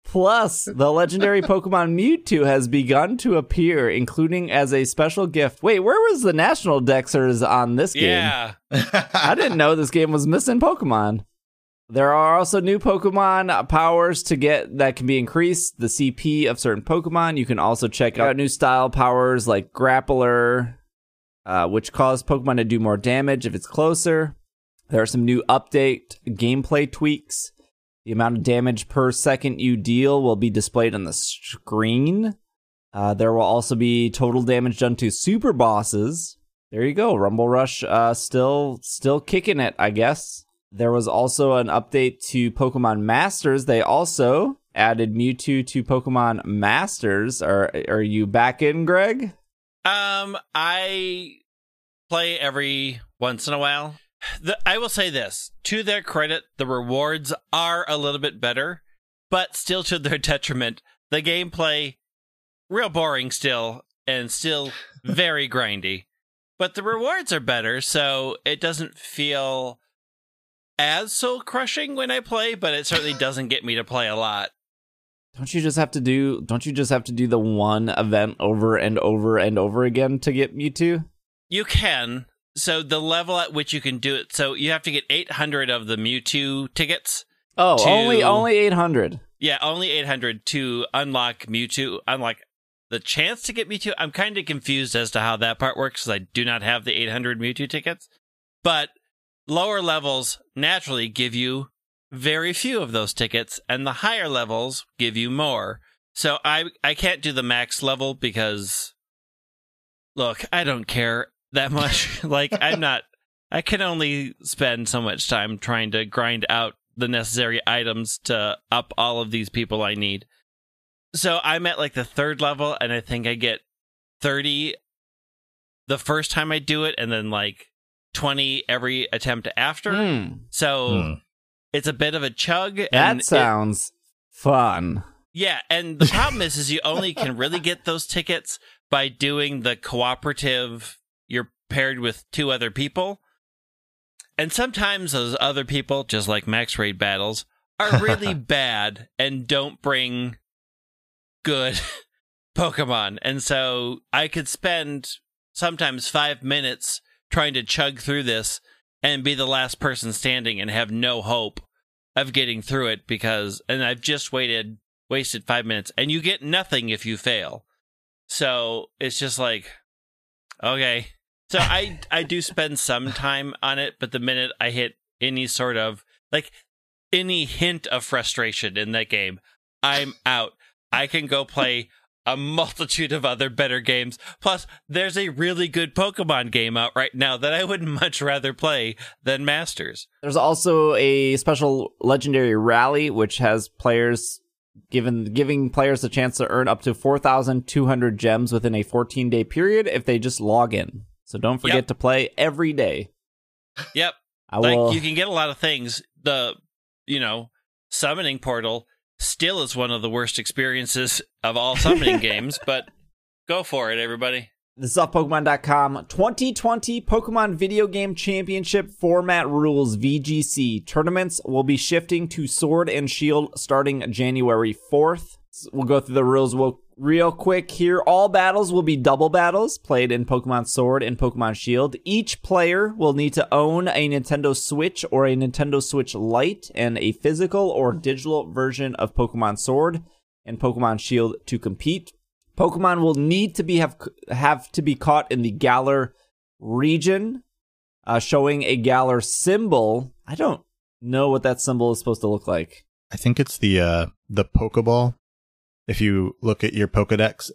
Plus, the legendary Pokemon Mewtwo has begun to appear, including as a special gift. Wait, where was the National Dexers on this game? Yeah. I didn't know this game was missing Pokemon. There are also new Pokemon powers to get that can be increased, the CP of certain Pokemon. You can also check out new style powers like Grappler, uh, which cause Pokemon to do more damage if it's closer. There are some new update gameplay tweaks. The amount of damage per second you deal will be displayed on the screen. Uh, there will also be total damage done to super bosses. There you go, Rumble Rush, uh, still still kicking it, I guess. There was also an update to Pokemon Masters. They also added Mewtwo to Pokemon Masters. Are are you back in, Greg? Um, I play every once in a while. The, I will say this to their credit, the rewards are a little bit better, but still to their detriment. The gameplay, real boring still, and still very grindy. But the rewards are better, so it doesn't feel as soul crushing when I play, but it certainly doesn't get me to play a lot. Don't you just have to do? Don't you just have to do the one event over and over and over again to get Mewtwo? You can. So the level at which you can do it, so you have to get 800 of the Mewtwo tickets. Oh, To- only only eight hundred. Yeah, only 800 to unlock Mewtwo. Unlock the chance to get Mewtwo. I'm kind of confused as to how that part works because I do not have the 800 Mewtwo tickets. But lower levels naturally give you very few of those tickets, and the higher levels give you more. So I I can't do the max level because look, I don't care that much. like I'm not I can only spend so much time trying to grind out the necessary items to up all of these people I need. So I'm at like the third level and I think I get 30 the first time I do it and then like 20 every attempt after. Hmm, So Hmm. it's a bit of a chug and that it- sounds fun. yeah, and the problem is, is you only can really get those tickets by doing the cooperative. You're paired with two other people, and sometimes those other people, just like max raid battles, are really bad and don't bring good Pokemon. And so I could spend sometimes five minutes trying to chug through this and be the last person standing and have no hope of getting through it because and I've just waited wasted 5 minutes and you get nothing if you fail. So it's just like okay. So I I do spend some time on it but the minute I hit any sort of like any hint of frustration in that game, I'm out. I can go play a multitude of other better games. Plus, there's a really good Pokemon game out right now that I would much rather play than Masters. There's also a special legendary rally which has players given giving players a chance to earn up to 4,200 gems within a 14 day period if they just log in. So don't forget Yep. to play every day. Yep. I like will. you can get a lot of things. The you know summoning portal still is one of the worst experiences of all summoning games, but go for it, everybody. This is offPokemon.com. 2020 Pokemon Video Game Championship Format Rules VGC. Tournaments will be shifting to Sword and Shield starting January 4th. We'll go through the rules real, real quick here. All battles will be double battles played in Pokemon Sword and Pokemon Shield. Each player will need to own a Nintendo Switch or a Nintendo Switch Lite and a physical or digital version of Pokemon Sword and Pokemon Shield to compete. Pokemon will need to be have have to be caught in the Galar region, uh, showing a Galar symbol. I don't know what that symbol is supposed to look like. I think it's the uh the Pokeball. If you look at your Pokedex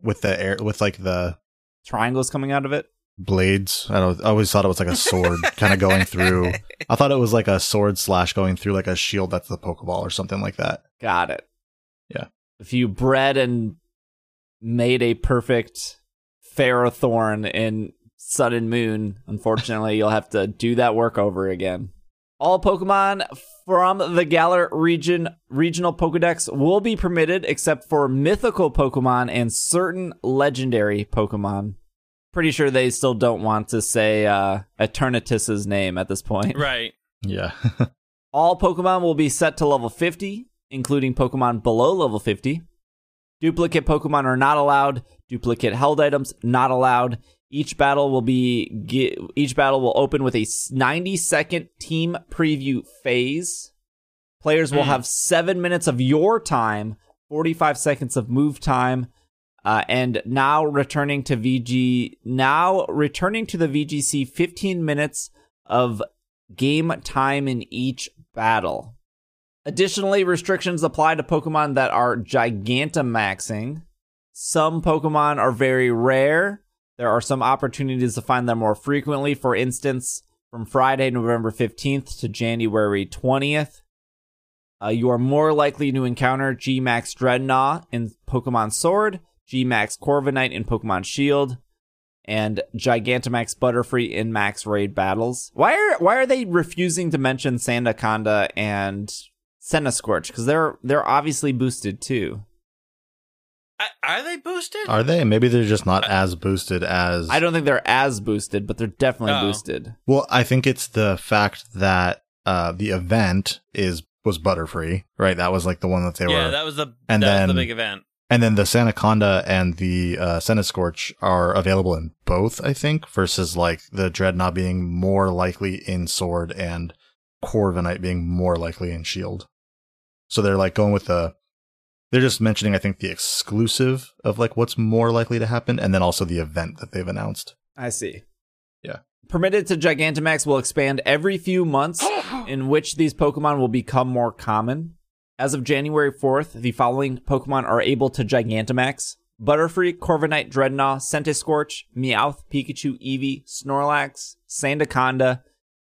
with the air with like the Triangles coming out of it. blades, I don't I always thought it was like a sword kind of going through. I thought it was like a sword slash going through like a shield that's the Pokeball or something like that. Got it. Yeah. If you bred and made a perfect Ferrothorn in Sun and Moon. Unfortunately, you'll have to do that work over again. All Pokemon from the Galar region regional Pokedex will be permitted except for mythical Pokemon and certain legendary Pokemon. Pretty sure they still don't want to say uh, Eternatus's name at this point. Right. Yeah. All Pokemon will be set to level 50, including Pokemon below level 50. Duplicate Pokemon are not allowed. Duplicate held items not allowed. Each battle will be each battle will open with a 90 second team preview phase. Players will Hmm. have 7 minutes of your time, 45 seconds of move time. Uh, and now returning to VG, now returning to the VGC, 15 minutes of game time in each battle. Additionally, restrictions apply to Pokemon that are Gigantamaxing. Some Pokemon are very rare. There are some opportunities to find them more frequently. For instance, from Friday, November 15th to January 20th, uh, you are more likely to encounter G Max Drednaw in Pokemon Sword, G Max Corviknight in Pokemon Shield, and Gigantamax Butterfree in Max Raid battles. Why are why are they refusing to mention Sandaconda and Scorch? Because they're they're obviously boosted too. I, are they boosted? Are they? Maybe they're just not as boosted as. I don't think they're as boosted, but they're definitely Oh. boosted. Well, I think it's the fact that uh, the event is was Butterfree, right? That was like the one that they yeah, were. that was the and that was the big event. and then the Sandaconda and the uh, Scorch are available in both, I think, versus like the Drednaw being more likely in Sword and Corviknight being more likely in Shield. So they're like going with the. They're just mentioning, I think, the exclusive of like what's more likely to happen, and then also the event that they've announced. I see. Yeah. Permitted to Gigantamax will expand every few months, in which these Pokemon will become more common. As of January 4th, the following Pokemon are able to Gigantamax Butterfree, Corviknight, Drednaw, Scorch, Meowth, Pikachu, Eevee, Snorlax, Sandaconda,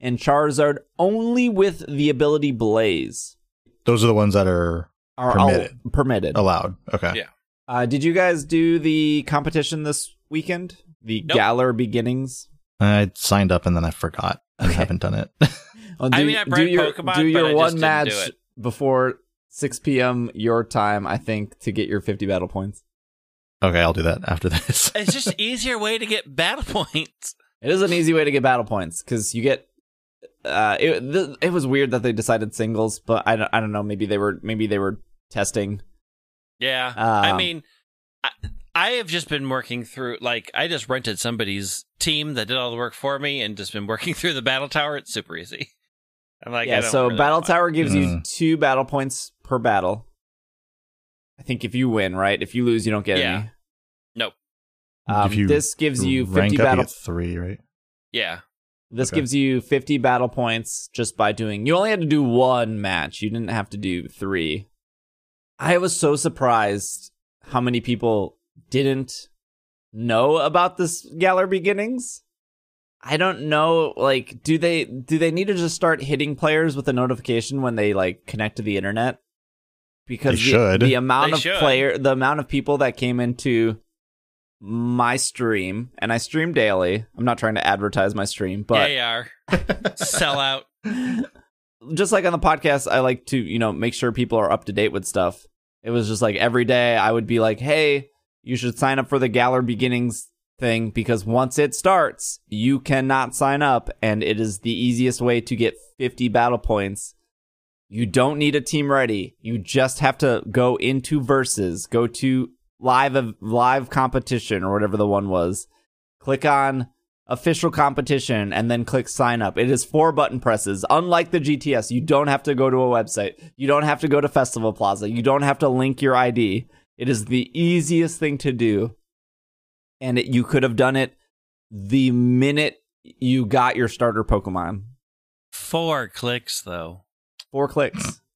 and Charizard only with the ability Blaze. Those are the ones that are Are all Permitted. permitted. allowed. Okay. Yeah. Uh, did you guys do the competition this weekend? The Nope. Galar Beginnings? I signed up and then I forgot. I Okay. haven't done it. Well, I do, mean, I do your, Pokemon, do but your I just one didn't match do it. before 6 p.m. your time, I think, to get your 50 battle points. okay, I'll do that after this. It's just easier way to get battle points. It is an easy way to get battle points because you get. Uh, it th- it was weird that they decided singles, but I don't, I don't know. Maybe they were maybe they were testing. Yeah. I Um, mean, I, I have just been working through, like, I just rented somebody's team that did all the work for me and just been working through the battle tower. It's super easy. I'm like, yeah, don't so battle want- tower gives you Mm. two battle points per battle. I think if you win, right? If you lose, you don't get Yeah. any. Nope. Um, you this gives you 50 up, battle you three, right? Yeah. This Okay. gives you 50 battle points just by doing. You only had to do one match. You didn't have to do three. I was so surprised how many people didn't know about this Galar Beginnings. I don't know. Like, do they do they need to just start hitting players with a notification when they like connect to the internet? Because They the, should. the amount They of should. player, the amount of people that came into my stream, and I stream daily. I'm not trying to advertise my stream, but they are. Sell out. just like on the podcast, I like to, you know, make sure people are up to date with stuff. It was just like every day I would be like, hey, you should sign up for the Galar Beginnings thing because once it starts, you cannot sign up, and it is the easiest way to get 50 battle points. You don't need a team ready. You just have to go into verses, go to live live competition or whatever the one was. Click on official competition and then click sign up. It is four button presses. Unlike the GTS, you don't have to go to a website. You don't have to go to Festival Plaza. You don't have to link your ID. It is the easiest thing to do. And it, you could have done it the minute you got your starter Pokemon. Four clicks, though. Four clicks.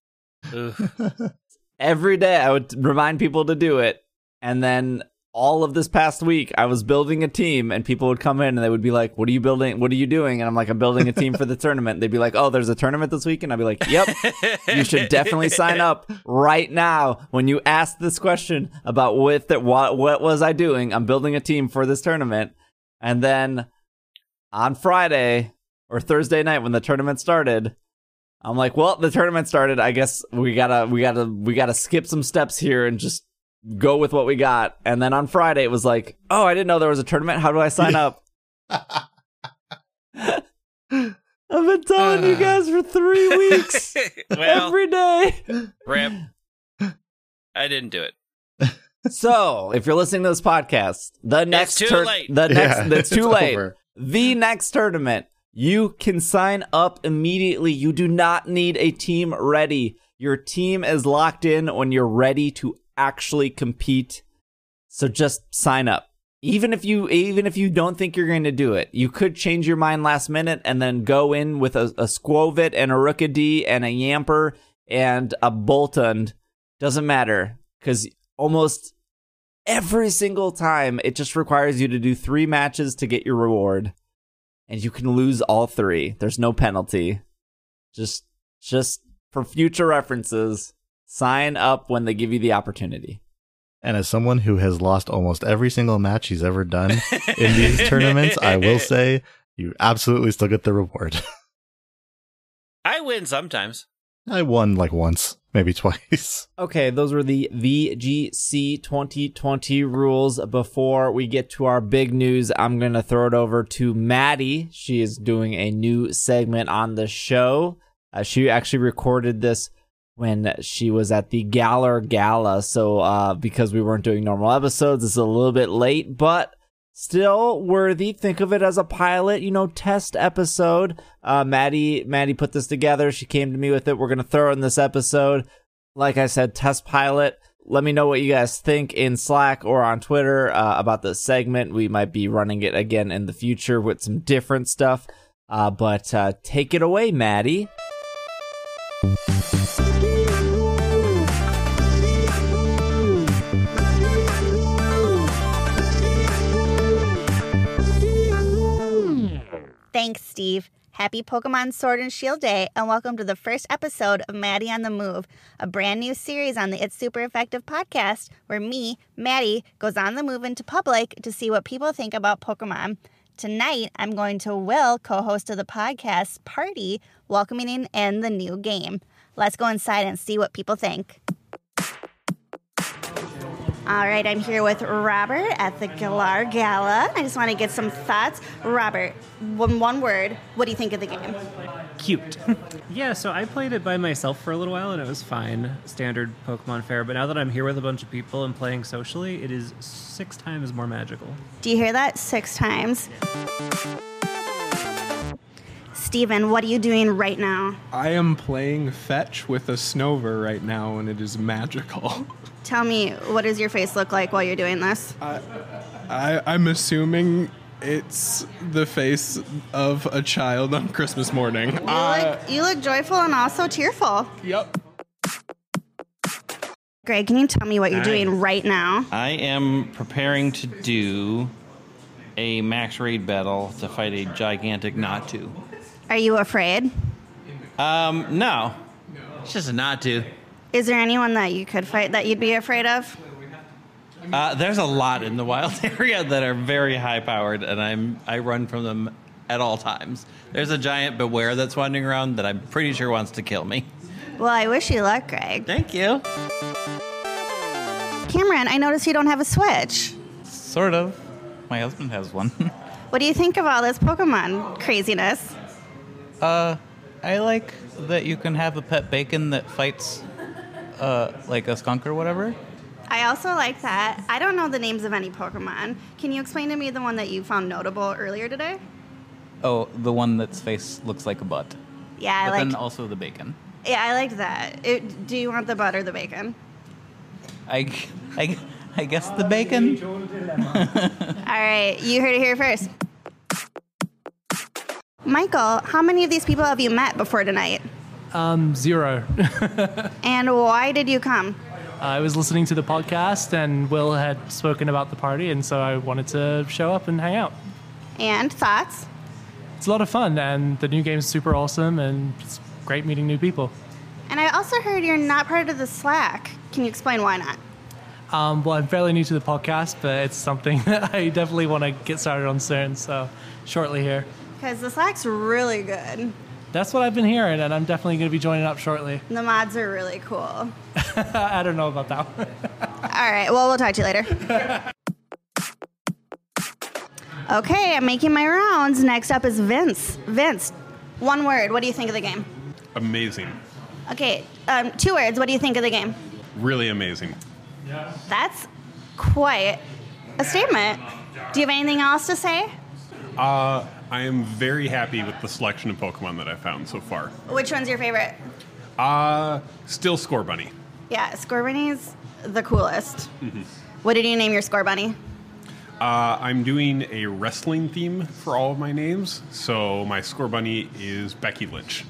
Every day I would remind people to do it. And then all of this past week, I was building a team, and people would come in and they would be like, "What are you building? What are you doing?" And I'm like, "I'm building a team for the tournament." They'd be like, "Oh, there's a tournament this week," and I'd be like, "Yep, you should definitely sign up right now." When you ask this question about what the, what what was I doing, I'm building a team for this tournament, and then on Friday or Thursday night when the tournament started. I'm like, well, the tournament started. I guess we gotta, we gotta, we gotta skip some steps here and just go with what we got. And then on Friday, it was like, oh, I didn't know there was a tournament. How do I sign up? I've been telling you uh. guys for three weeks, well, every day. Rip. I didn't do it. So, if you're listening to this podcast, the next too tur- late. the next, Yeah, it's too late. over. The next tournament, you can sign up immediately. You do not need a team ready. Your team is locked in when you're ready to actually compete. So just sign up. Even if you even if you don't think you're going to do it, you could change your mind last minute and then go in with a, a Skwovet and a Rookidee and a Yamper and a Boltund. Doesn't matter because almost every single time it just requires you to do three matches to get your reward and you can lose all three there's no penalty just just for future references sign up when they give you the opportunity And as someone who has lost almost every single match he's ever done in these tournaments, I will say you absolutely still get the reward. I win sometimes. I won like once, maybe twice. okay those were the vgc 2020 rules before we get to our big news i'm gonna throw it over to maddie she is doing a new segment on the show uh, she actually recorded this when she was at the Galar Gala. So, uh, because we weren't doing normal episodes, it's a little bit late, but still worthy. Think of it as a pilot, you know, test episode. Uh, Maddie, Maddie put this together. She came to me with it. We're to throw in this episode. Like I said, test pilot. Let me know what you guys think in Slack or on Twitter uh, about this segment. We might be running it again in the future with some different stuff. Uh, but uh, take it away, Maddie. Thanks, Steve. Happy Pokemon Sword and Shield Day, and welcome to the first episode of Maddie on the Move, a brand new series on the It's Super Effective podcast where me, Maddie, goes on the move into public to see what people think about Pokemon. Tonight, I'm going to Will, co host of the podcast Party, welcoming in the new game. Let's go inside and see what people think. All right, I'm here with Robert at the Galar Gala. I just want to get some thoughts. Robert, one, one word, what do you think of the game? cute. yeah, so I played it by myself for a little while and it was fine, standard Pokemon fare. But now that I'm here with a bunch of people and playing socially, it is six times more magical. Do you hear that? Six times. Steven, what are you doing right now? I am playing fetch with a Snover right now, and it is magical. Tell me, what does your face look like while you're doing this? I, I'm assuming it's the face of a child on Christmas morning. You Uh, look, you look joyful and also tearful. yep. Greg, can you tell me what you're Hi. doing right now? I am preparing to do a max raid battle to fight a gigantic Natu. Are you afraid? Um, no. It's just a Natu. Is there anyone that you could fight that you'd be afraid of? Uh, there's a lot in the wild area that are very high powered, and I'm I run from them at all times. There's a giant Bewear that's wandering around that I'm pretty sure wants to kill me. Well, I wish you luck, Greg. Thank you. Cameron, I noticed you don't have a Switch. Sort of. My husband has one. What do you think of all this Pokemon craziness? uh, I like that you can have a pet bacon that fights, uh, like a skunk or whatever. I also like that. I don't know the names of any Pokemon. Can you explain to me the one that you found notable earlier today? Oh, the one that's face looks like a butt. Yeah, I but like. then also the bacon. Yeah, I like that. It, do you want the butt or the bacon? I, I, I guess the bacon. All right, you heard it here first. Michael, how many of these people have you met before tonight? Um, zero. And why did you come? I was listening to the podcast, and Will had spoken about the party, and so I wanted to show up and hang out. And thoughts? It's a lot of fun, and the new game's super awesome, and it's great meeting new people. And I also heard you're not part of the Slack. Can you explain why not? Um, well, I'm fairly new to the podcast, but it's something that I definitely want to get started on soon. So, shortly here. Because the Slack's really good. That's what I've been hearing, and I'm definitely going to be joining up shortly. The mods are really cool. I don't know about that one. All right, well, we'll talk to you later. okay, I'm making my rounds. Next up is Vince. Vince, one word. What do you think of the game? Amazing. Okay, um, two words. What do you think of the game? Really amazing. Yeah. That's quite a statement. Do you have anything else to say? Uh, I am very happy with the selection of Pokemon that I found so far. Which one's your favorite? Uh, still Scorbunny. Yeah, Scorbunny's the coolest. What did you name your Scorbunny? Uh, I'm doing a wrestling theme for all of my names, so my Scorbunny is Becky Lynch.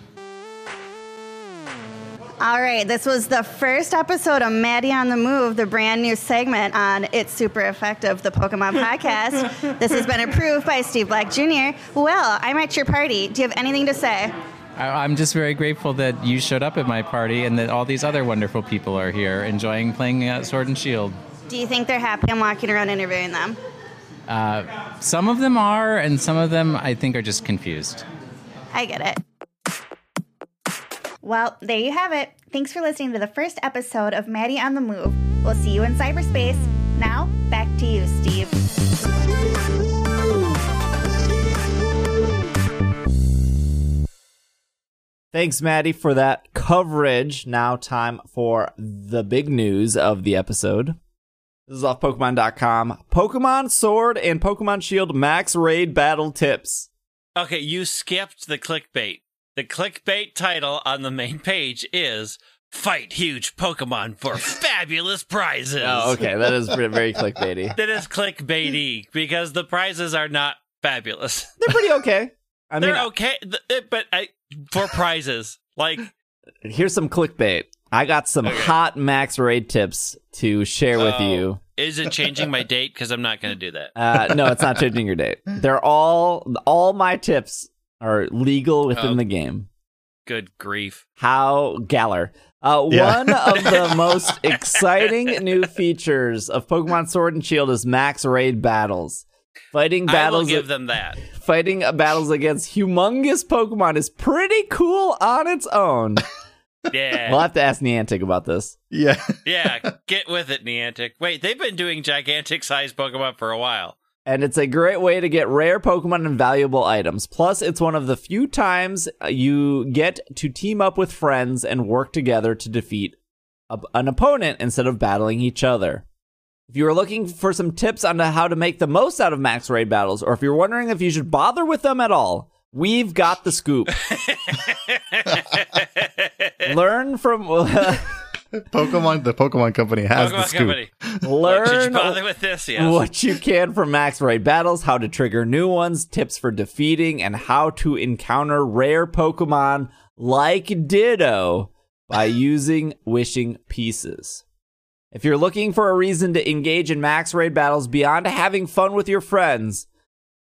All right, this was the first episode of Maddie on the Move, the brand new segment on It's Super Effective, the Pokemon podcast. this has been approved by Steve Black Jr. Well, I'm at your party. Do you have anything to say? I- I'm just very grateful that you showed up at my party and that all these other wonderful people are here enjoying playing uh, Sword and Shield. Do you think they're happy I'm walking around interviewing them? Some of them are, and some of them I think are just confused. I get it. Well, there you have it. Thanks for listening to the first episode of Maddie on the Move. We'll see you in cyberspace. Now, back to you, Steve. Thanks, Maddie, for that coverage. Now, time for the big news of the episode. This is off Pokemon.com. Pokemon Sword and Pokemon Shield Max Raid Battle Tips. Okay, you skipped the clickbait. The clickbait title on the main page is Fight Huge Pokemon for Fabulous Prizes. Oh, okay. That is very very clickbaity. That is clickbaity because the prizes are not fabulous. They're pretty okay. I They're okay, but I, for prizes. Like, here's some clickbait. I got some hot Max Raid tips to share with Oh. you. is it changing my date? Because I'm not going to do that. Uh, no, it's not changing your date. They're all all my tips are legal within Oh. the game. Good grief. How Galar. Uh, Yeah. One of the most exciting new features of Pokemon Sword and Shield is Max Raid battles. Fighting I will battles, give them that. fighting battles against humongous Pokemon is pretty cool on its own. Yeah. We'll have to ask Niantic about this. Yeah. yeah, get with it, Niantic. Wait, they've been doing gigantic sized Pokemon for a while. And it's a great way to get rare Pokemon and valuable items. Plus, it's one of the few times uh, you get to team up with friends and work together to defeat a- an opponent instead of battling each other. If you are looking for some tips on how to make the most out of max raid battles, or if you're wondering if you should bother with them at all, we've got the scoop. Learn from Pokemon, the Pokemon company has the scoop. Company. Learn you bother with this? Yes. what you can from max raid battles, how to trigger new ones, tips for defeating, and how to encounter rare Pokemon like Ditto by using wishing pieces. If you're looking for a reason to engage in max raid battles beyond having fun with your friends,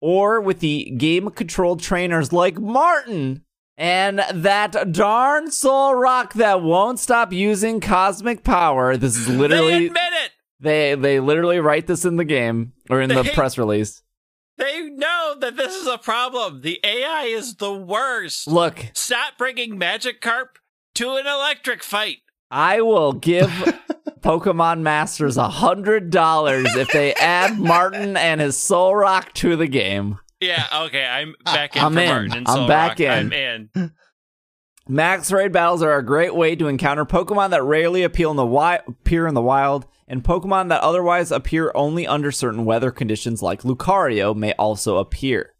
or with the game controlled trainers like Martin and that darn Solrock that won't stop using cosmic power, this is literally They admit it. they they literally write this in the game or in the press release. They know that this is a problem. The AI is the worst. Look, Stop bringing Magikarp to an electric fight. I will give Pokemon Masters a hundred dollars if they add Martin and his Solrock to the game. Yeah, okay, I'm back in I'm in. Martin and I'm Soul back Rock. in. I'm in. Max raid battles are a great way to encounter Pokemon that rarely appeal in the wi- appear in the wild, and Pokemon that otherwise appear only under certain weather conditions, like Lucario, may also appear.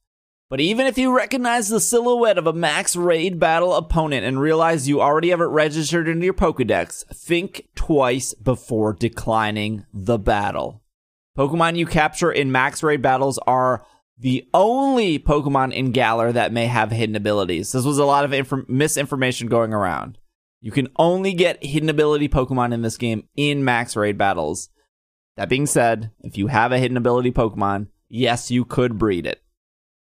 But even if you recognize the silhouette of a max raid battle opponent and realize you already have it registered into your Pokedex, think twice before declining the battle. Pokemon you capture in max raid battles are the only Pokemon in Galar that may have hidden abilities. This was a lot of infor- misinformation going around. You can only get hidden ability Pokemon in this game in max raid battles. That being said, if you have a hidden ability Pokemon, yes, you could breed it.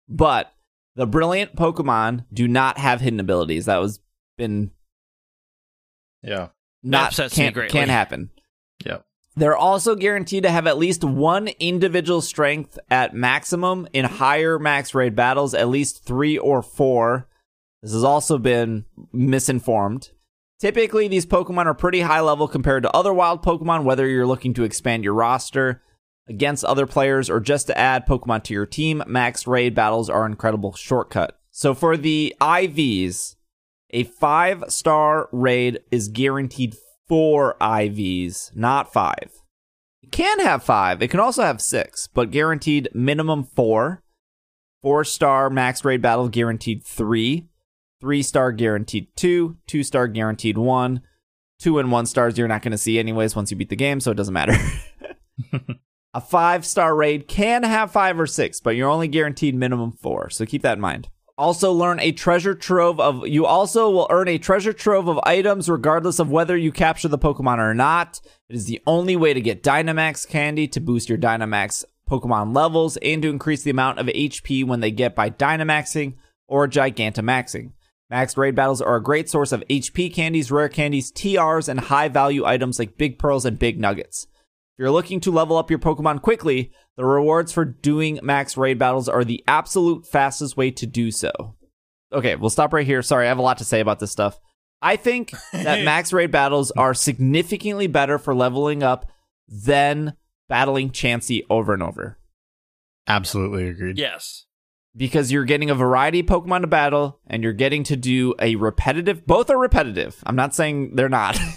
But the brilliant Pokemon do not have hidden abilities. That was been Yeah. not upsets me can't, can't happen. Yep. They're also guaranteed to have at least one individual strength at maximum in higher max raid battles, at least three or four. This has also been misinformed. Typically, these Pokemon are pretty high level compared to other wild Pokemon, whether you're looking to expand your roster against other players or just to add Pokemon to your team. Max raid battles are an incredible shortcut. So for the IVs, a five star raid is guaranteed four IVs, not five. It can have five. It can also have six, but guaranteed minimum four. Four star max raid battle guaranteed three. Three star guaranteed two. Two star guaranteed one. Two and one stars you're not going to see anyways once you beat the game, so it doesn't matter. a five star raid can have five or six, but you're only guaranteed minimum four, so keep that in mind. Also, learn a treasure trove of. You also will earn a treasure trove of items regardless of whether you capture the Pokemon or not. It is the only way to get Dynamax candy to boost your Dynamax Pokemon levels and to increase the amount of HP when they get by Dynamaxing or Gigantamaxing. Max raid battles are a great source of HP candies, rare candies, TRs, and high value items like big pearls and big nuggets. If you're looking to level up your Pokemon quickly, the rewards for doing max raid battles are the absolute fastest way to do so. Okay, we'll stop right here. Sorry, I have a lot to say about this stuff. I think that max raid battles are significantly better for leveling up than battling Chansey over and over Absolutely agreed. Yes. because you're getting a variety of Pokemon to battle and you're getting to do a repetitive. Both are repetitive. I'm not saying they're not.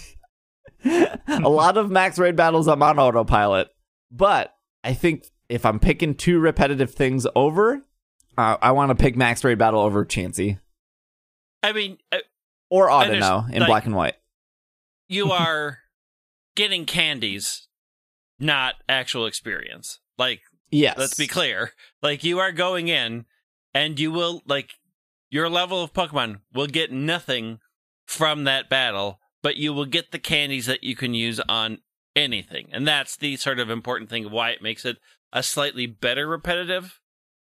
a lot of max raid battles I'm on autopilot, but I think if I'm picking two repetitive things over, uh, I want to pick max raid battle over Chansey I mean, uh, or Audino in like- black and white. you are getting candies, not actual experience. Like, Yes. let's be clear. Like, you are going in and you will, like, your level of Pokemon will get nothing from that battle, but you will get the candies that you can use on anything. And that's the sort of important thing of why it makes it a slightly better repetitive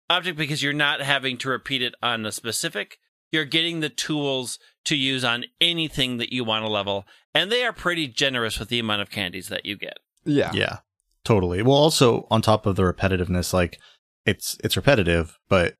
object because you're not having to repeat it on a specific. You're getting the tools to use on anything that you want to level, and they are pretty generous with the amount of candies that you get. Yeah. Yeah, totally. Well, also on top of the repetitiveness, like it's it's repetitive, but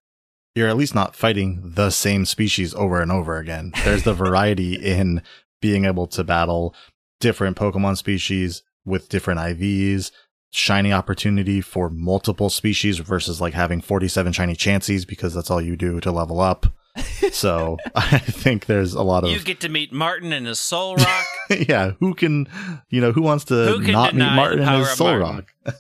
you're at least not fighting the same species over and over again. There's the variety in being able to battle different Pokemon species with different IVs, shiny opportunity for multiple species versus like having 47 shiny Chanseys because that's all you do to level up. so I think there's a lot of You get to meet Martin and his Solrock. yeah, who can, you know, who wants to Who not meet Martin and his of Soul Martin? Rock?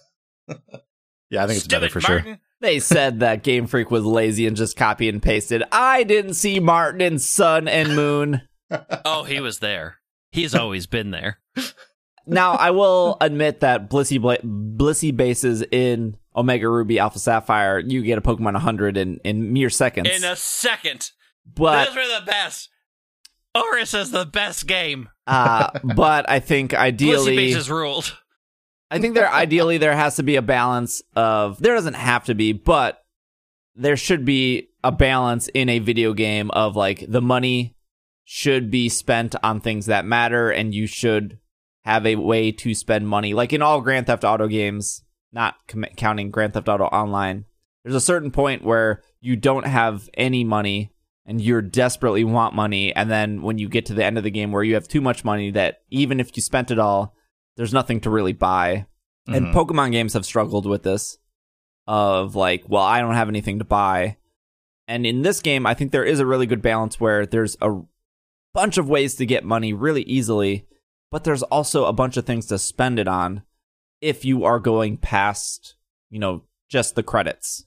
yeah, I think it's Do better it, for sure. They said that Game Freak was lazy and just copy and pasted. I didn't see Martin in Sun and Moon. Oh, he was there. He's always been there. now I will admit that Blissey Bla- Blissey bases in Omega Ruby Alpha Sapphire, you get a Pokemon 100 in, in mere seconds. In a second. but Those were the best. ORAS is the best game. uh, but I think ideally, Blissey Bases ruled. I think there ideally there has to be a balance of there doesn't have to be, but there should be a balance in a video game of like the money should be spent on things that matter and you should have a way to spend money like in all Grand Theft Auto games, not com- counting Grand Theft Auto Online. There's a certain point where you don't have any money and you're desperately want money and then when you get to the end of the game where you have too much money that even if you spent it all there's nothing to really buy. And Mhm. Pokemon games have struggled with this of like, well, I don't have anything to buy. And in this game, I think there is a really good balance where there's a bunch of ways to get money really easily, but there's also a bunch of things to spend it on if you are going past, you know, just the credits.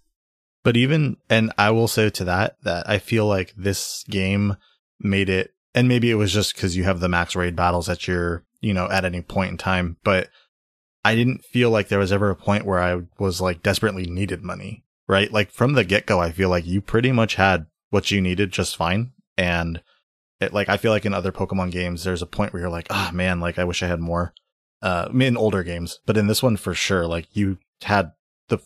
But even, and I will say to that, that I feel like this game made it, and maybe it was just because you have the max raid battles at your, you know, at any point in time, but I didn't feel like there was ever a point where I was like desperately needed money, right? Like from the get go, I feel like you pretty much had what you needed just fine. And it, like I feel like in other Pokemon games, there's a point where you're like, ah, man, like I wish I had more. Uh, I mean, in older games, but in this one for sure, like you had the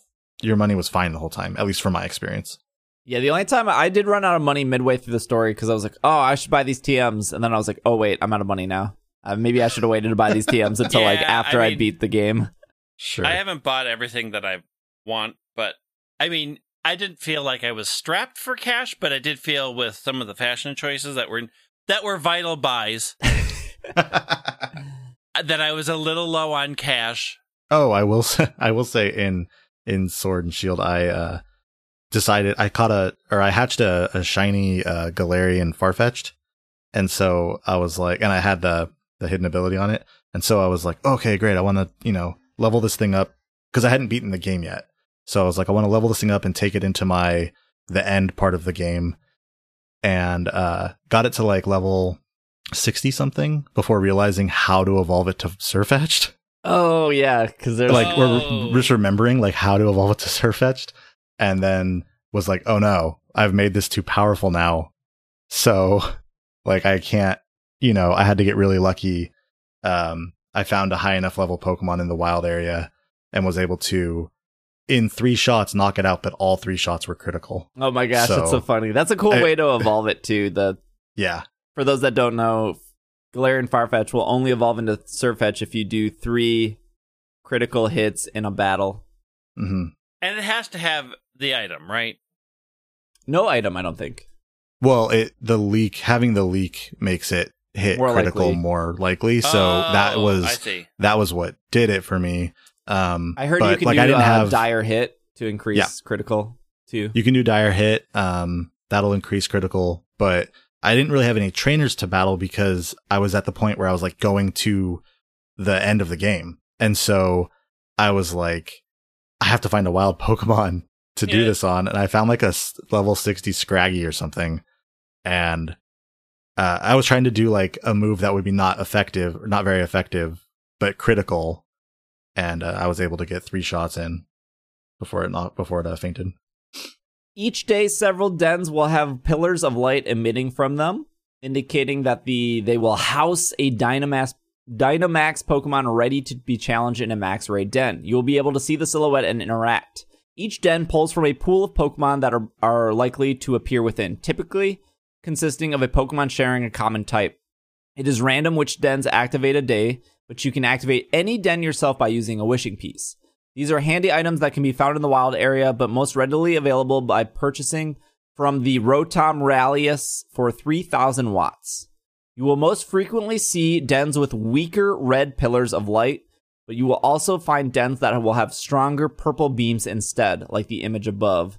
your money was fine the whole time, at least from my experience. Yeah, the only time I did run out of money midway through the story because I was like, oh, I should buy these TMs, and then I was like, oh wait, I'm out of money now. Uh, maybe I should have waited to buy these TMs until like after I I beat the game. Sure. I haven't bought everything that I want, but I mean, I didn't feel like I was strapped for cash, but I did feel with some of the fashion choices that were that were vital buys that I was a little low on cash. Oh, I will say, I will say in in Sword and Shield, I uh decided I caught a or I hatched a, a shiny uh Galarian Farfetch'd, and so I was like, and I had the the hidden ability on it, and so I was like, okay, great, I want to you know level this thing up because I hadn't beaten the game yet, so I was like, I want to level this thing up and take it into my the end part of the game, and uh got it to like level sixty something before realizing how to evolve it to Sirfetch'd Oh yeah, because there's like Oh. we're just remembering like how to evolve it to Sirfetch'd, and then was like, oh no, I've made this too powerful now, so like I can't, you know, I had to get really lucky. Um, I found a high enough level Pokemon in the wild area and was able to, in three shots, knock it out, but all three shots were critical. oh my gosh, that's So- so funny. That's a cool I- way to evolve it too. The Yeah, for those that don't know, Galarian Farfetch will only evolve into Surfetch if you do three critical hits in a battle. Mm-hmm. And it has to have the item, right? No item, I don't think. Well, it the leek having the leek makes it hit More critical likely. more likely. So that Oh, was I see. that was what did it for me. Um, I heard but, you can like do I didn't uh, have dire hit to increase Yeah. critical too. you can do dire hit. Um, that'll increase critical, but I didn't really have any trainers to battle because I was at the point where I was like going to the end of the game, and so I was like, I have to find a wild Pokemon to do Yeah. this on, and I found like a level sixty Scraggy or something, and uh, I was trying to do like a move that would be not effective, or not very effective, but critical, and uh, I was able to get three shots in before it not before it uh, fainted. Each day, several dens will have pillars of light emitting from them, indicating that the they will house a Dynamax Dynamax Pokemon ready to be challenged in a max raid den. You will be able to see the silhouette and interact. Each den pulls from a pool of Pokemon that are, are likely to appear within, typically consisting of a Pokemon sharing a common type. It is random which dens activate a day, but you can activate any den yourself by using a wishing piece. These are handy items that can be found in the wild area, but most readily available by purchasing from the Rotom Rallyist for 3000 watts. You will most frequently see dens with weaker red pillars of light, but you will also find dens that will have stronger purple beams instead, like the image above.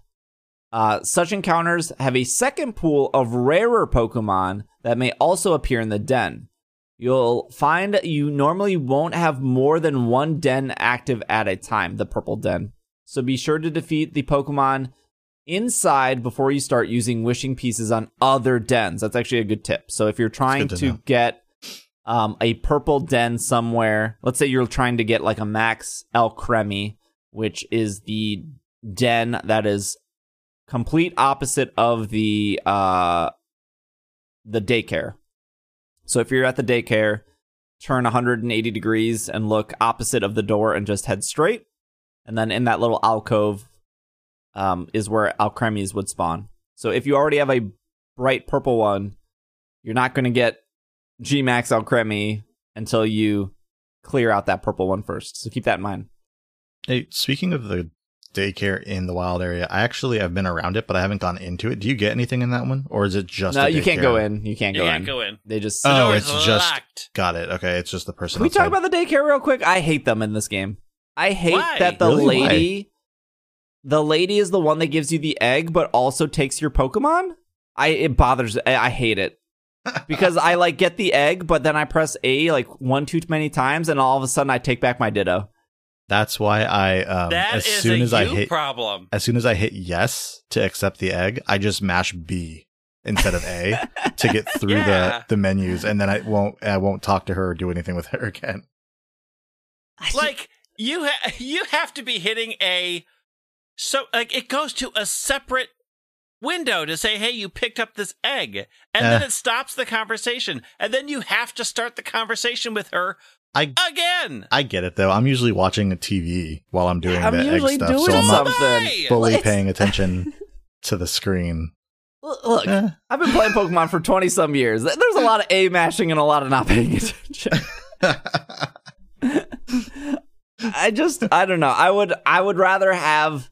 Uh, such encounters have a second pool of rarer Pokemon that may also appear in the den. You'll find you normally won't have more than one den active at a time, the purple den. So be sure to defeat the Pokemon inside before you start using wishing pieces on other dens. That's actually a good tip. So if you're trying to, to get um, a purple den somewhere, let's say you're trying to get like a max Alcremie, which is the den that is complete opposite of the uh the daycare. So if you're at the daycare, turn 180 degrees and look opposite of the door and just head straight. And then in that little alcove um, is where Alcremies would spawn. So if you already have a bright purple one, you're not going to get Gmax Alcremie until you clear out that purple one first. So keep that in mind. Hey, speaking of the daycare in the wild area, I actually have been around it, but I haven't gone into it. Do you get anything in that one, or is it just? no, a you can't go in. You can't You go can't in. go in. They just. The Oh, it's is just- locked. Got it. Okay, it's just the person. Can we talk about the daycare real quick? I hate them in this game. I hate Why? that the Really? Why? lady, the lady is the one that gives you the egg, but also takes your Pokemon. I it bothers. I, I hate it because I like get the egg, but then I press A like one too many times, and all of a sudden I take back my Ditto. That's why I um That as is soon a as I hit problem. as soon as I hit yes to accept the egg, I just mash B instead of A to get through Yeah. the the menus, and then I won't I won't talk to her or do anything with her again. Like you, ha- you have to be hitting a. So like it goes to a separate window to say, "Hey, you picked up this egg," and then Eh. it stops the conversation, and then you have to start the conversation with her I again. I get it though. I'm usually watching a TV while I'm doing I'm the egg usually stuff, doing so I'm not something. Fully Well, it's- paying attention to the screen. Look, Eh. I've been playing Pokemon for 20 some years. There's a lot of A mashing and a lot of not paying attention. I just I don't know. I would I would rather have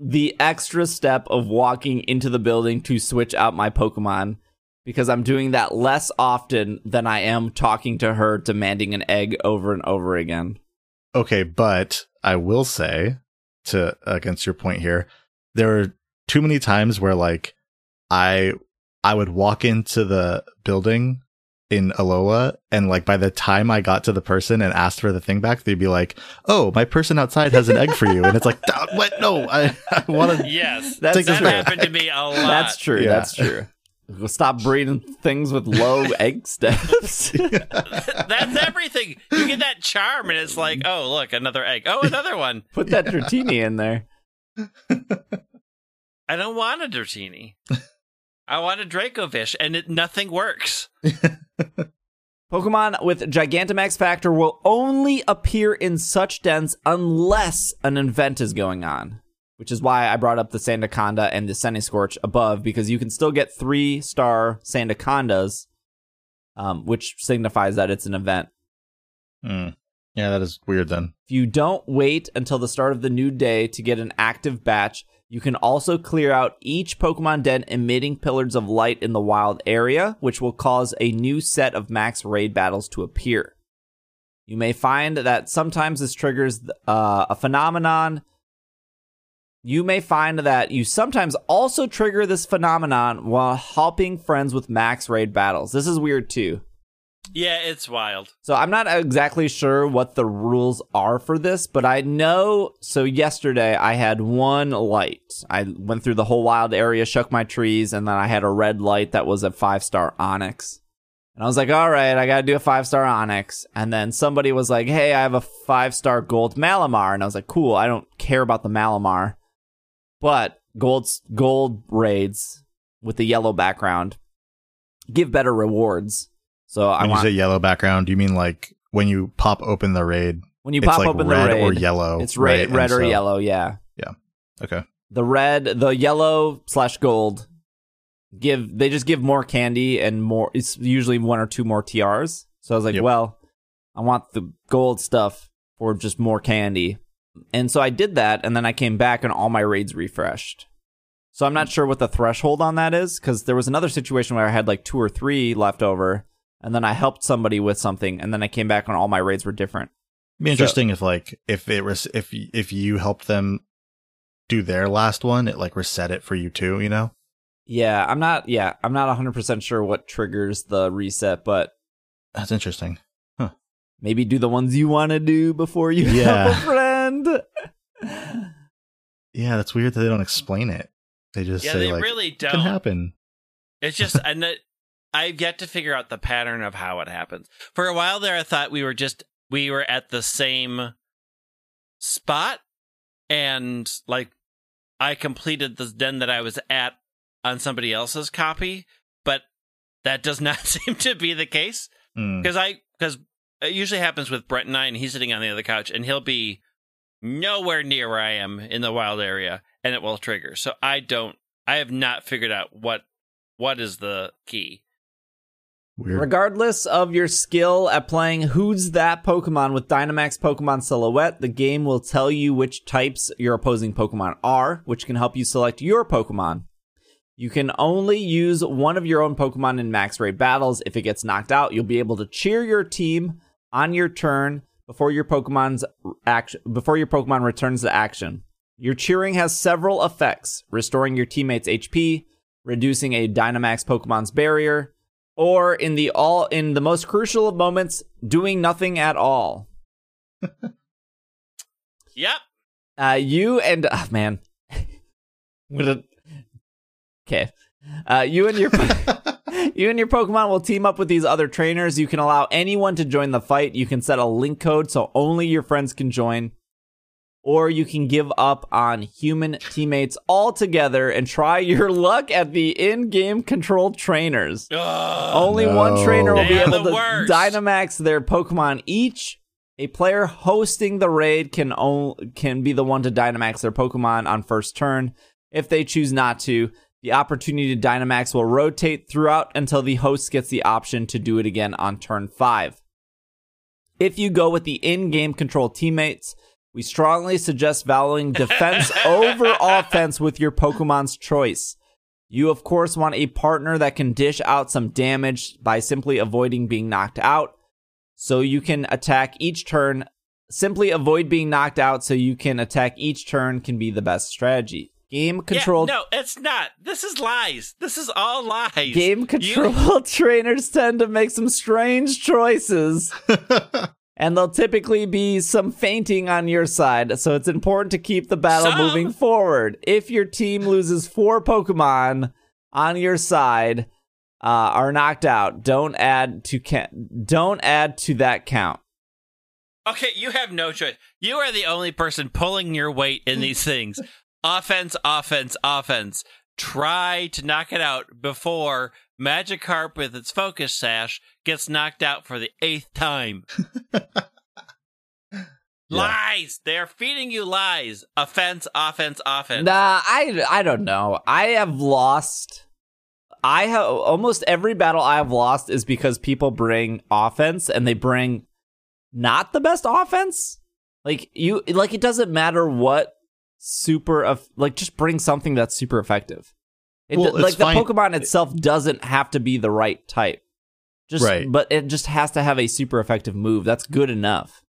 the extra step of walking into the building to switch out my Pokemon because I'm doing that less often than I am talking to her demanding an egg over and over again. Okay, but I will say to against your point here, there are too many times where like I I would walk into the building in Alola and like by the time I got to the person and asked for the thing back, they'd be like, "Oh, my person outside has an egg for you," and it's like, "Ah, "What? No, I, I want to." yes, That's Take this that back. happened to me a lot. That's true. Yeah. That's true. We'll Stop breeding things with low egg steps. That's everything. You get that charm, and it's like, oh, look, another egg. Oh, another one. Put that Dratini in there. I don't want a Dratini. I want a Dracovish, and it, nothing works. Pokemon with Gigantamax Factor will only appear in such dens unless an event is going on. Which is why I brought up the Sandaconda and the Sunny Scorch above, because you can still get three star Sandacondas, um, which signifies that it's an event. Hmm. Yeah, that is weird then. If you don't wait until the start of the new day to get an active batch, you can also clear out each Pokemon den emitting pillars of light in the wild area, which will cause a new set of max raid battles to appear. You may find that sometimes this triggers uh, a phenomenon. You may find that you sometimes also trigger this phenomenon while helping friends with max raid battles. This is weird too. Yeah, it's wild. So I'm not exactly sure what the rules are for this, but I know. So yesterday I had one light. I went through the whole wild area, shook my trees, and then I had a red light that was a five star Onix. And I was like, all right, I got to do a five star Onix. And then somebody was like, hey, I have a five star gold Malamar. And I was like, cool, I don't care about the Malamar. But gold, gold raids with the yellow background give better rewards. So I When want you say yellow background, do you mean like when you pop open the raid, when you pop like open red the raid or yellow? It's red, right? red or so- yellow. Yeah. Yeah, Okay. the red, the yellow slash gold give they just give more candy and more. It's usually one or two more TRs. So I was like, Yep. well, I want the gold stuff for just more candy, and so I did that, and then I came back and all my raids refreshed. So I'm not sure what the threshold on that is because there was another situation where I had like two or three left over, and then I helped somebody with something, and then I came back and all my raids were different. Be interesting if like if it was if if you helped them do their last one, it like reset it for you too. You know. Yeah, I'm not. Yeah, I'm not 100 percent sure what triggers the reset, but That's interesting. Huh. maybe do the ones you want to do before you Yeah. Help a friend. Yeah, that's weird that they don't explain it. They just Yeah, say they like really it can don't. happen. It's just, and it- I've yet to figure out the pattern of how it happens. For a while there, I thought we were just we were at the same spot, and like I completed the den that I was at on somebody else's copy, but that does not seem to be the case Hmm. because I because it usually happens with Brett and I, and he's sitting on the other couch, and he'll be nowhere near where I am in the wild area, and it will trigger. So I don't, I have not figured out what what is the key. Weird. Regardless of your skill at playing Who's That Pokemon with Dynamax Pokemon Silhouette, the game will tell you which types your opposing Pokemon are, which can help you select your Pokemon. You can only use one of your own Pokemon in max raid battles. If it gets knocked out, you'll be able to cheer your team on your turn before your Pokemon's action before your Pokemon returns to action. Your cheering has several effects: restoring your teammates' HP, reducing a Dynamax Pokemon's barrier, or in the all in the most crucial of moments, doing nothing at all. Yep. Uh, you and oh, man, What a- okay. Uh, you and your you and your Pokemon will team up with these other trainers. You can allow anyone to join the fight. You can set a link code so only your friends can join. or you can give up on human teammates altogether and try your luck at the in-game control trainers. Ugh. Only No. one trainer will be They're able the to worst. Dynamax their Pokemon each. A player hosting the raid can only, can be the one to Dynamax their Pokemon on first turn. If they choose not to, the opportunity to Dynamax will rotate throughout until the host gets the option to do it again on turn 5. If you go with the in-game control teammates, we strongly suggest valuing defense over offense with your Pokemon's choice. You, of course, want a partner that can dish out some damage by simply avoiding being knocked out. So you can attack each turn. Simply avoid being knocked out so you can attack each turn can be the best strategy. Game control Yeah, no, it's not. This is lies. This is all lies. game control trainers tend to make some strange choices. and there'll typically be some fainting on your side, so it's important to keep the battle Some. moving forward. If your team loses four Pokemon on your side, uh, are knocked out, don't add to ca- don't add to that count. Okay, you have no choice. You are the only person pulling your weight in these things. Offense, offense, offense. Try to knock it out before Magikarp with its focus sash gets knocked out for the eighth time. Lies! They're feeding you lies. Offense, offense, offense. Nah, I I don't know. I have lost. I have almost every battle I have lost is because people bring offense and they bring not the best offense. Like you, like it doesn't matter what super of like just bring something that's super effective. It, Well, it's like the fine- Pokemon itself doesn't have to be the right type. Just Right. but it just has to have a super effective move. That's good enough.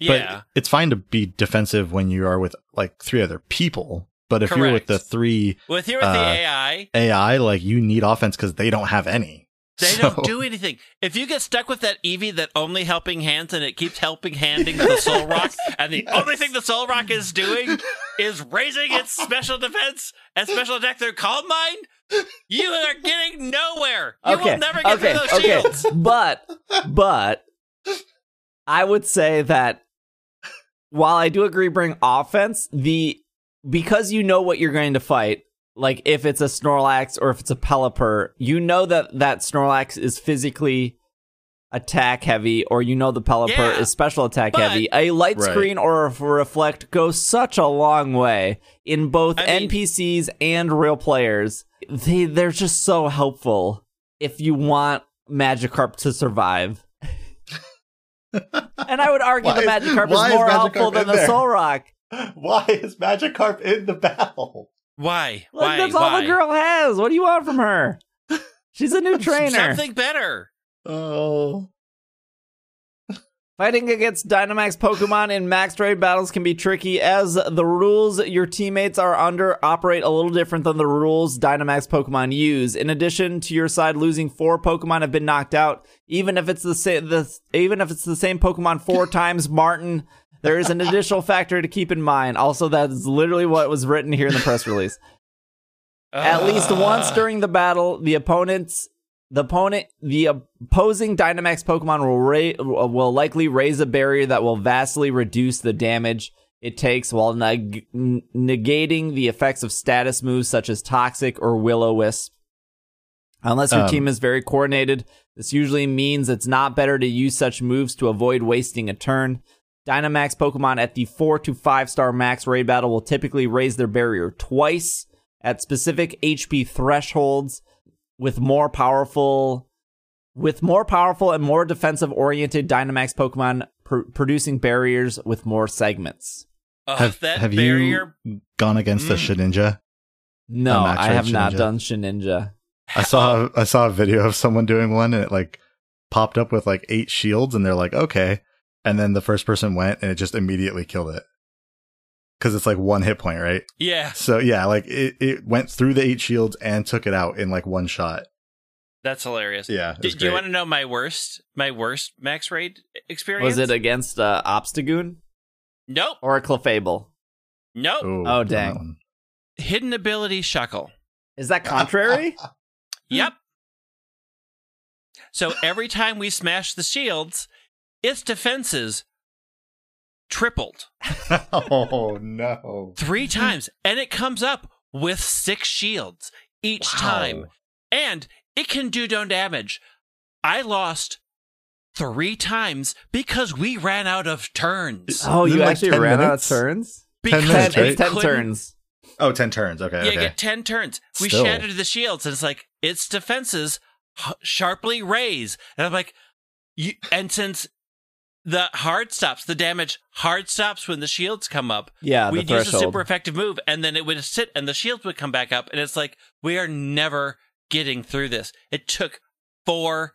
yeah. But it's fine to be defensive when you are with like three other people. But if you're with the three With here with the uh, AI, AI, like you need offense because they don't have any. They So- don't do anything. If you get stuck with that Eevee that only helping hands and it keeps helping handing the Soul Rock, and the only thing the Solrock is doing is raising its special defense and special attack through Calm Mind, you are getting nowhere. You will never get okay, through those okay. shields. But but I would say that while I do agree bring offense, the because you know what you're going to fight, like if it's a Snorlax or if it's a Pelipper, you know that that Snorlax is physically attack heavy or you know the Pelipper Yeah, is special attack but- heavy. A light Right. screen or a reflect goes such a long way in both I mean- NPCs and real players. They they're just so helpful if you want Magikarp to survive. and I would argue Why the is- Magikarp is is more Magikarp helpful than in the there? Solrock. Why is Magikarp in the battle? Why? Look, Why? that's Why? all the girl has. What do you want from her? She's a new trainer. Something better. Oh, Fighting against Dynamax Pokemon in max raid battles can be tricky as the rules your teammates are under operate a little different than the rules Dynamax Pokemon use. In addition to your side losing four Pokemon have been knocked out, even if it's the same, the, even if it's the same Pokemon four times, Martin, there is an additional factor to keep in mind. Also, that is literally what was written here in the press release. At least once during the battle, the opponents, the opponent, the opposing Dynamax Pokemon will ra- will likely raise a barrier that will vastly reduce the damage it takes while neg- negating the effects of status moves such as Toxic or Will-O-Wisp. Unless your Um, team is very coordinated, this usually means it's not better to use such moves to avoid wasting a turn. Dynamax Pokemon at the 4 to 5 star max raid battle will typically raise their barrier twice at specific HP thresholds with more powerful with more powerful and more defensive oriented Dynamax Pokemon pr- producing barriers with more segments. Oh, have that have barrier. you gone against the Mm. No, A max I raid have not done Shedinja. I saw I saw a video of someone doing one and it like popped up with like eight shields and they're like okay, and then the first person went and it just immediately killed it because it's like one hit point, right? Yeah, So yeah, like it it went through the eight shields and took it out in like one shot. that's hilarious. Yeah, it Do, do you want to know my worst, my worst max raid experience? Was it against uh, Obstagoon nope, or a Clefable? nope. Ooh, Oh, dang. Hidden ability Shuckle. Is that contrary? Yep. So every time we smash the shields, its defenses tripled oh no. three times, and it comes up with six shields each time, and it can do no damage. I lost three times because we ran out of turns. Oh, Isn't you like actually 10 ran out of turns? Because minutes, ten, we it's ten turns. Oh, 10 turns. Okay. You okay. get 10 turns. We Still. shattered the shields, and it's like, its defenses sharply raise. And I'm like, you, and since the hard stops, the damage hard stops when the shields come up, Yeah, we'd use a super effective move, and then it would sit, and the shields would come back up, and it's like, we are never getting through this. It took four,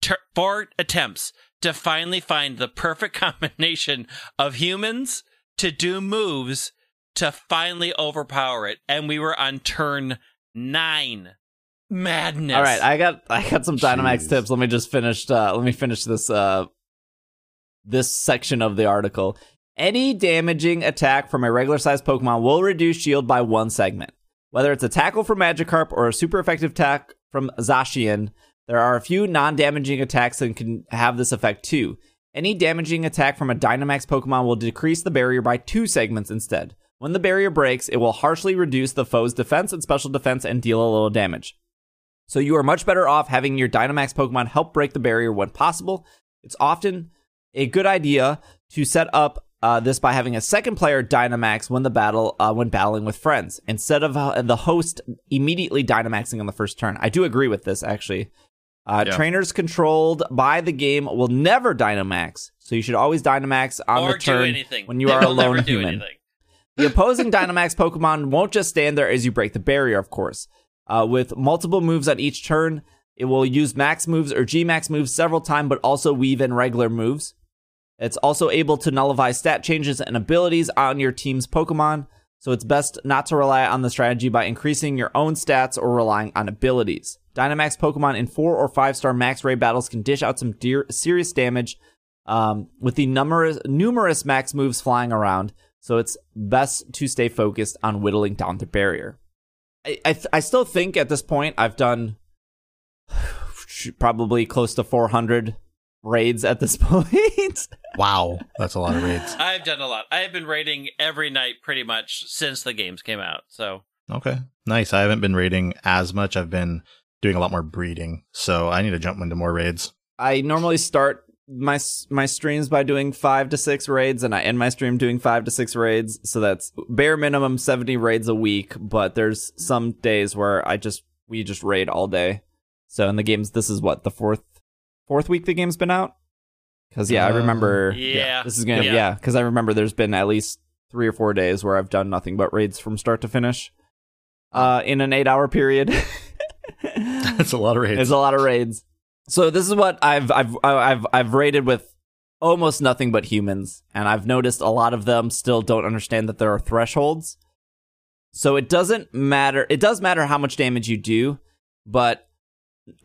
tur four attempts to finally find the perfect combination of humans to do moves to finally overpower it, and we were on turn nine. Madness. All right, I got I got some Dynamax Jeez. tips. Let me just finish. Uh, let me finish this uh, this section of the article. Any damaging attack from a regular sized Pokemon will reduce shield by one segment. Whether it's a tackle from Magikarp or a super effective attack from Zacian, there are a few non damaging attacks that can have this effect too. Any damaging attack from a Dynamax Pokemon will decrease the barrier by two segments instead. When the barrier breaks, it will harshly reduce the foe's defense and special defense and deal a little damage. So you are much better off having your Dynamax Pokemon help break the barrier when possible. It's often a good idea to set up uh, this by having a second player Dynamax when the battle uh, when battling with friends instead of uh, the host immediately Dynamaxing on the first turn. I do agree with this actually. Uh, Yeah. Trainers controlled by the game will never Dynamax, so you should always Dynamax on or the turn when you They are a will never lone do human. anything. The opposing Dynamax Pokemon won't just stand there as you break the barrier, of course. Uh, with multiple moves on each turn, it will use max moves or G max moves several times, but also weave in regular moves. It's also able to nullify stat changes and abilities on your team's Pokemon, so it's best not to rely on the strategy by increasing your own stats or relying on abilities. Dynamax Pokemon in four or five star max ray battles can dish out some dear, serious damage um, with the numerous, numerous max moves flying around, so it's best to stay focused on whittling down the barrier. I, I, th- I still think at this point I've done probably close to 400 raids at this point. Wow. That's a lot of raids. I've done a lot. I have been raiding every night pretty much since the games came out. So Okay. Nice. I haven't been raiding as much. I've been doing a lot more breeding. So I need to jump into more raids. I normally start my my streams by doing five to six raids, and I end my stream doing five to six raids. So that's bare minimum seventy raids a week. But there's some days where I just we just raid all day. So in the games, this is what the fourth fourth week the game's been out. Because yeah, I Uh, remember yeah, this is gonna Yeah. yeah. Because I remember there's been at least three or four days where I've done nothing but raids from start to finish, uh, in an eight hour period. That's a lot of raids. It's a lot of raids. So this is what I've I've I've I've raided with almost nothing but humans, and I've noticed a lot of them still don't understand that there are thresholds. So it doesn't matter. It does matter how much damage you do, but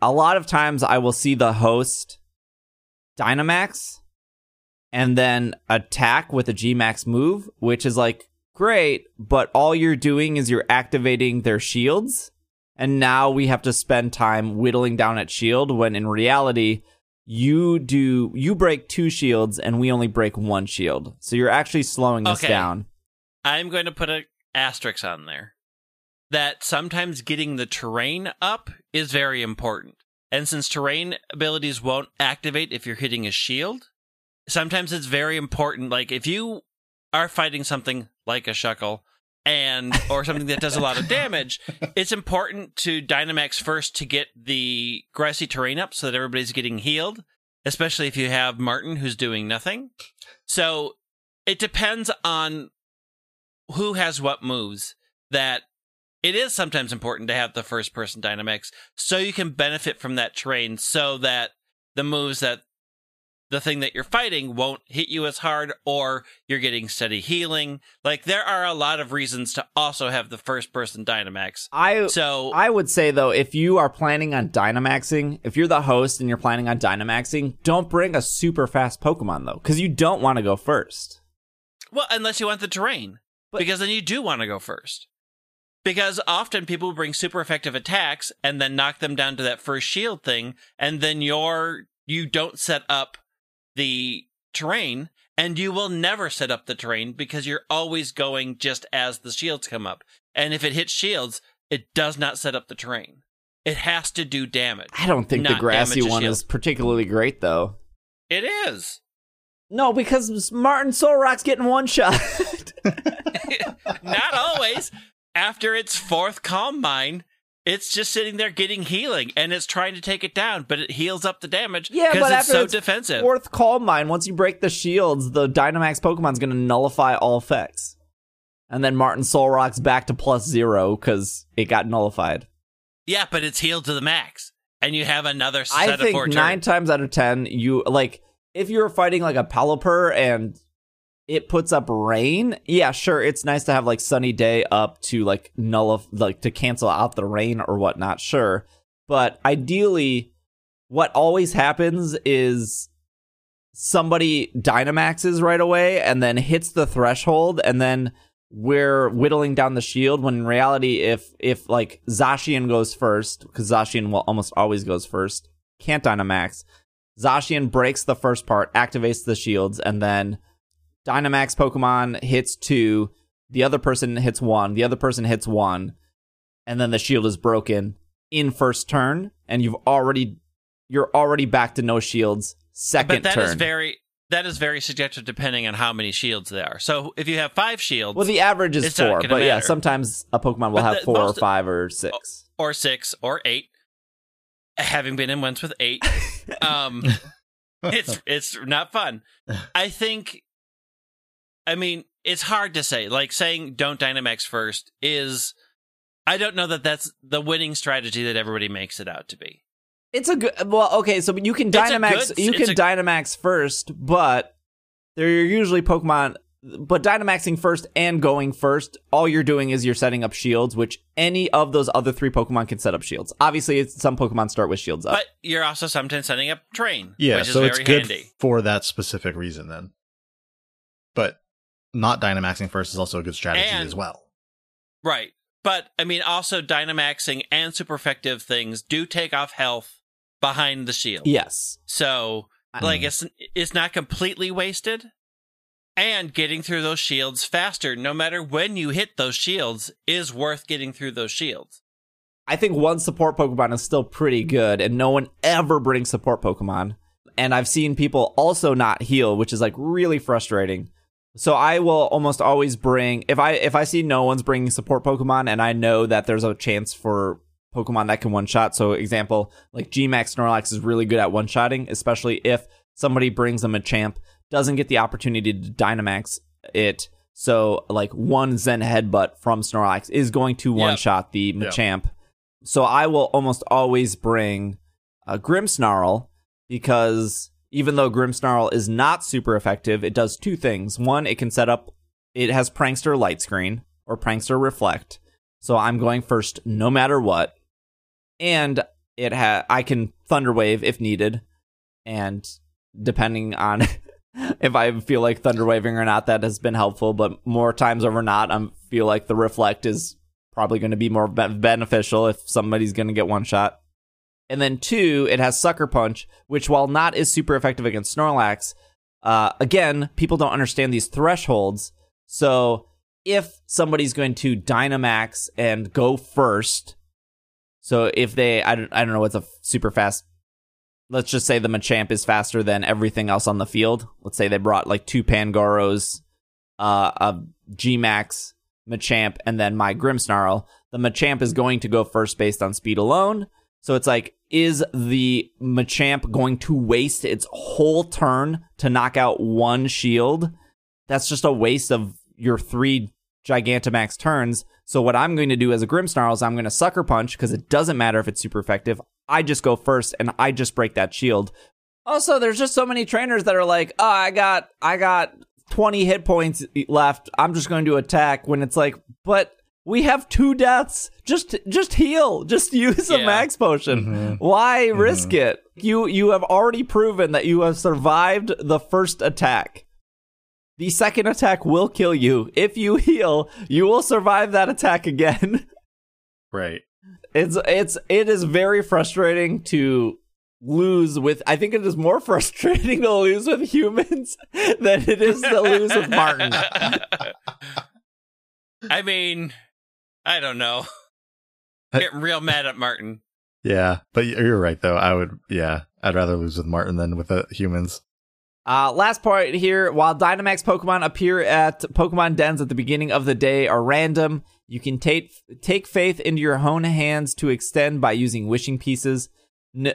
a lot of times I will see the host Dynamax and then attack with a Gmax move, which is like great, but all you're doing is you're activating their shields. And now we have to spend time whittling down at shield when in reality, you do you break two shields and we only break one shield. So you're actually slowing us down. I'm going to put an asterisk on there that sometimes getting the terrain up is very important. And since terrain abilities won't activate if you're hitting a shield, sometimes it's very important. Like if you are fighting something like a shuckle and or something that does a lot of damage, it's important to Dynamax first to get the grassy terrain up so that everybody's getting healed, especially if you have Martin who's doing nothing. So it depends on who has what moves that it is sometimes important to have the first person Dynamax so you can benefit from that terrain so that the moves that the thing that you're fighting won't hit you as hard or you're getting steady healing like there are a lot of reasons to also have the first person dynamax I so I would say though, if you are planning on Dynamaxing, if you're the host and you're planning on Dynamaxing, don't bring a super fast Pokemon though, because you don't want to go first. Well, unless you want the terrain, But- because then you do want to go first. Because often people bring super effective attacks and then knock them down to that first shield thing, and then you're you don't set up the terrain, and you will never set up the terrain because you're always going just as the shields come up. And if it hits shields, it does not set up the terrain. It has to do damage. I don't think the grassy one shield. is particularly great though. It is. No, because Martin Solrock's getting one shot. Not always. After its fourth calm mind, it's just sitting there getting healing, and it's trying to take it down, but it heals up the damage yeah, because but it's so its defensive. fourth calm mind, once you break the shields, the Dynamax Pokemon's going to nullify all effects. And then Martin Solrock's back to plus zero because it got nullified. Yeah, but it's healed to the max, and you have another set I of think four nine turns. times out of ten, you like if you're fighting like a Pelipper and it puts up rain. Yeah, sure, it's nice to have like sunny day up to like null nullify, like to cancel out the rain or whatnot. Sure, but ideally, what always happens is somebody Dynamaxes right away and then hits the threshold and then we're whittling down the shield when in reality if if like Zacian goes first because Zacian will almost always goes first can't Dynamax Zacian breaks the first part activates the shields and then Dynamax Pokemon hits two the other person hits one the other person hits one and then the shield is broken in first turn and you've already you're already back to no shields second But that is turn very that is very subjective depending on how many shields there are. So if you have five shields, Well, the average is four, but yeah, sometimes a Pokemon will But have the- four or five or six. or six or eight, having been in ones with eight, um, it's it's not fun. I think. I mean, it's hard to say. Like saying "don't Dynamax first is. I don't know that that's the winning strategy that everybody makes it out to be. It's a good. Well, okay, so you can Dynamax. good- you can a- Dynamax first, but they're usually Pokemon. But Dynamaxing first and going first, all you're doing is you're setting up shields, which any of those other three Pokemon can set up shields. Obviously, it's, some Pokemon start with shields up. But you're also sometimes setting up train, Yeah, which is so very it's good handy. for that specific reason then. But not Dynamaxing first is also a good strategy And- as well. Right. But I mean also Dynamaxing and super effective things do take off health behind the shield. yes, So like it's it's not completely wasted. And getting through those shields faster, no matter when you hit those shields, is worth getting through those shields. I think one support Pokemon is still pretty good, and no one ever brings support Pokemon. And I've seen people also not heal, which is like really frustrating. So I will almost always bring if I if I see no one's bringing support Pokemon, and I know that there's a chance for Pokemon that can one shot. So example, like Gmax Snorlax is really good at one shotting, especially if somebody brings the Machamp, doesn't get the opportunity to Dynamax it. So like one Zen Headbutt from Snorlax is going to one shot the Machamp. So I will almost always bring a Grimmsnarl because even though Grimmsnarl is not super effective, it does two things. One, it can set up it has Prankster Light Screen or Prankster Reflect. So I'm going first no matter what. And it ha I can Thunder Wave if needed. And depending on if I feel like Thunder Waving or not, that has been helpful. But more times over not, I feel like the Reflect is probably going to be more be- beneficial if somebody's going to get one shot. And then two, it has Sucker Punch, which while not is super effective against Snorlax, uh, again, people don't understand these thresholds. So if somebody's going to Dynamax and go first, so if they, I don't, I don't know what's a super fast. Let's just say the Machamp is faster than everything else on the field. Let's say they brought like two Pangoros, uh, a Gmax, Machamp, and then my Grimmsnarl. The Machamp is going to go first based on speed alone. So it's like, is the Machamp going to waste its whole turn to knock out one shield? That's just a waste of your three Gigantamax turns. So what I'm going to do as a Grimmsnarl is I'm going to Sucker Punch because it doesn't matter if it's super effective. I just go first and I just break that shield. Also, there's just so many trainers that are like, "Oh, I got I got 20 hit points left. I'm just going to attack." When it's like, "But we have two deaths. Just just heal. Just use a max potion. Mm-hmm. Why mm-hmm. risk it? You you have already proven that you have survived the first attack. The second attack will kill you. If you heal, you will survive that attack again." Right. it's it's it is very frustrating to lose with. I think it is more frustrating to lose with humans than it is to lose with Martin. I mean, I don't know. I- Getting real mad at Martin. Yeah, but you're right though. I would, yeah, I'd rather lose with Martin than with the humans. Uh, last part here. While Dynamax Pokemon appear at Pokemon dens at the beginning of the day are random, you can take take faith into your own hands to extend by using wishing pieces.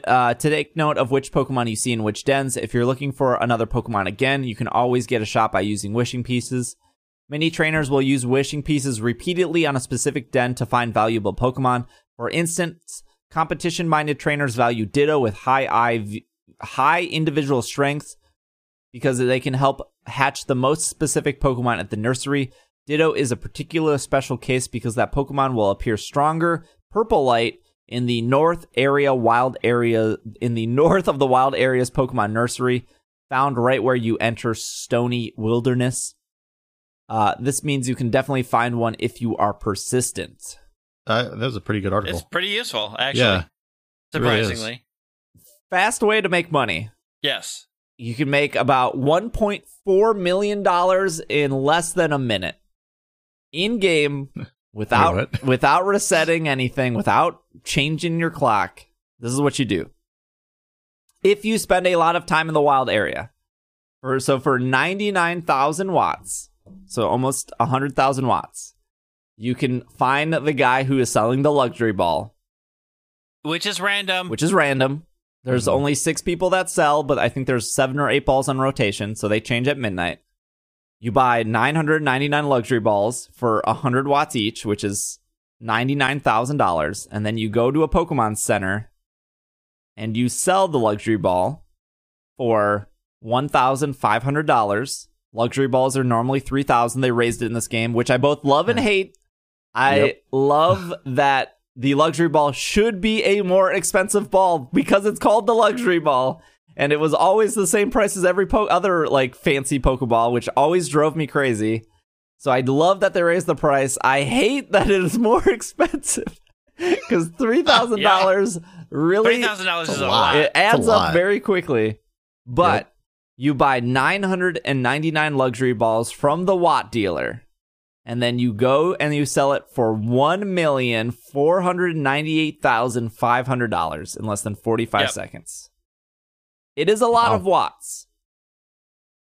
Uh, to take note of which Pokemon you see in which dens. If you're looking for another Pokemon again, you can always get a shot by using wishing pieces. Many trainers will use wishing pieces repeatedly on a specific den to find valuable Pokemon. For instance, competition-minded trainers value Ditto with high IV, high individual strength because they can help hatch the most specific Pokemon at the nursery. Ditto is a particular special case because that Pokemon will appear stronger, purple light, in the north area wild area in the north of the wild areas Pokemon nursery, found right where you enter Stony Wilderness. Uh, this means you can definitely find one if you are persistent. Uh, that was a pretty good article. It's pretty useful, actually. Yeah, it really. Surprisingly. Fast way to make money. Yes. You can make about 1.4 million dollars in less than a minute in game without without resetting anything, without changing your clock. This is what you do. If you spend a lot of time in the wild area, for so for 99,000 watts, so almost 100,000 watts, you can find the guy who is selling the luxury ball Which is random. which is random. There's Mhm. only six people that sell, but I think there's seven or eight balls on rotation, so they change at midnight. You buy 999 luxury balls for 100 watts each, which is $99,000, and then you go to a Pokemon Center and you sell the luxury ball for $1,500. Luxury balls are normally 3000 They raised it in this game, which I both love and hate. I Yep. love that the luxury ball should be a more expensive ball because it's called the luxury ball. And it was always the same price as every po- other like fancy Pokeball, which always drove me crazy. So I love that they raised the price. I hate that it is more expensive because three thousand dollars really Three thousand dollars is a a lot. lot. it adds a up very quickly. But Yep. You buy 999 luxury balls from the Watt dealer. And then you go and you sell it for one million four hundred ninety-eight thousand five hundred dollars in less than forty-five Yep. seconds. It is a lot Wow. of watts,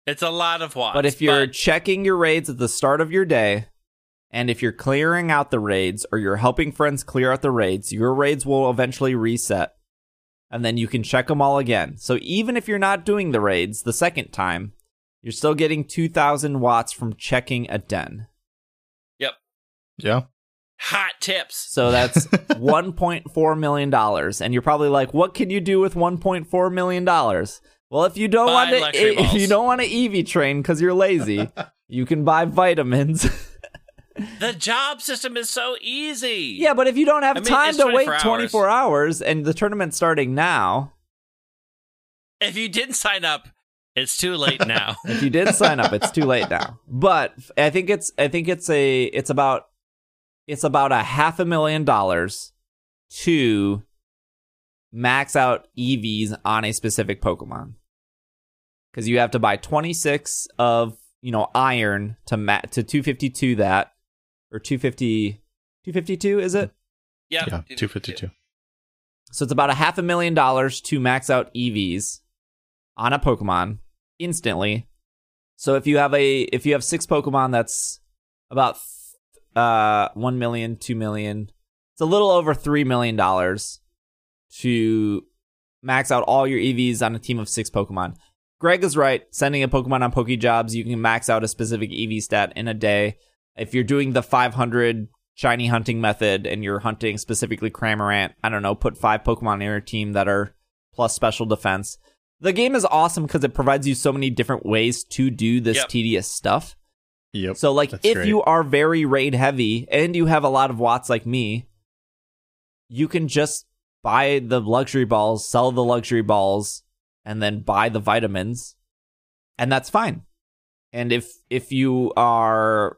It's a lot of watts. but if you're but checking your raids at the start of your day, and if you're clearing out the raids or you're helping friends clear out the raids, your raids will eventually reset. And then you can check them all again. So even if you're not doing the raids the second time, you're still getting 2,000 watts from checking a den. Yep. Yeah. hot tips. So that's $1.4 million. And you're probably like, what can you do with $1.4 million? Well, if you don't Buy want to, luxury if you don't want to EV train because you're lazy, you can buy vitamins. The job system is so easy. Yeah, but if you don't have I mean, time to wait 24 hours. 24 hours and the tournament's starting now, If you didn't sign up, it's too late now. if you did sign up, it's too late now. But I think it's I think it's a it's about it's about a half a million dollars to max out EVs on a specific Pokemon. Cuz you have to buy 26 of, you know, iron to ma- to 252 that or 250 252 is it? yeah. Yeah. 252. So it's about a half a million dollars to max out EVs on a Pokemon instantly. So if you have a if you have six Pokemon, that's about uh one million, two million. It's a little over three million dollars to max out all your EVs on a team of six Pokemon. Greg is right. Sending a Pokemon on Pokejobs, you can max out a specific EV stat in a day. If you're doing the 500 shiny hunting method and you're hunting specifically Cramorant, I don't know, put five Pokemon in your team that are plus special defense. The game is awesome because it provides you so many different ways to do this Yep. tedious stuff. Yep. So, like, That's if great. you are very raid heavy and you have a lot of watts like me, you can just buy the luxury balls, sell the luxury balls, and then buy the vitamins, and that's fine. And if if you are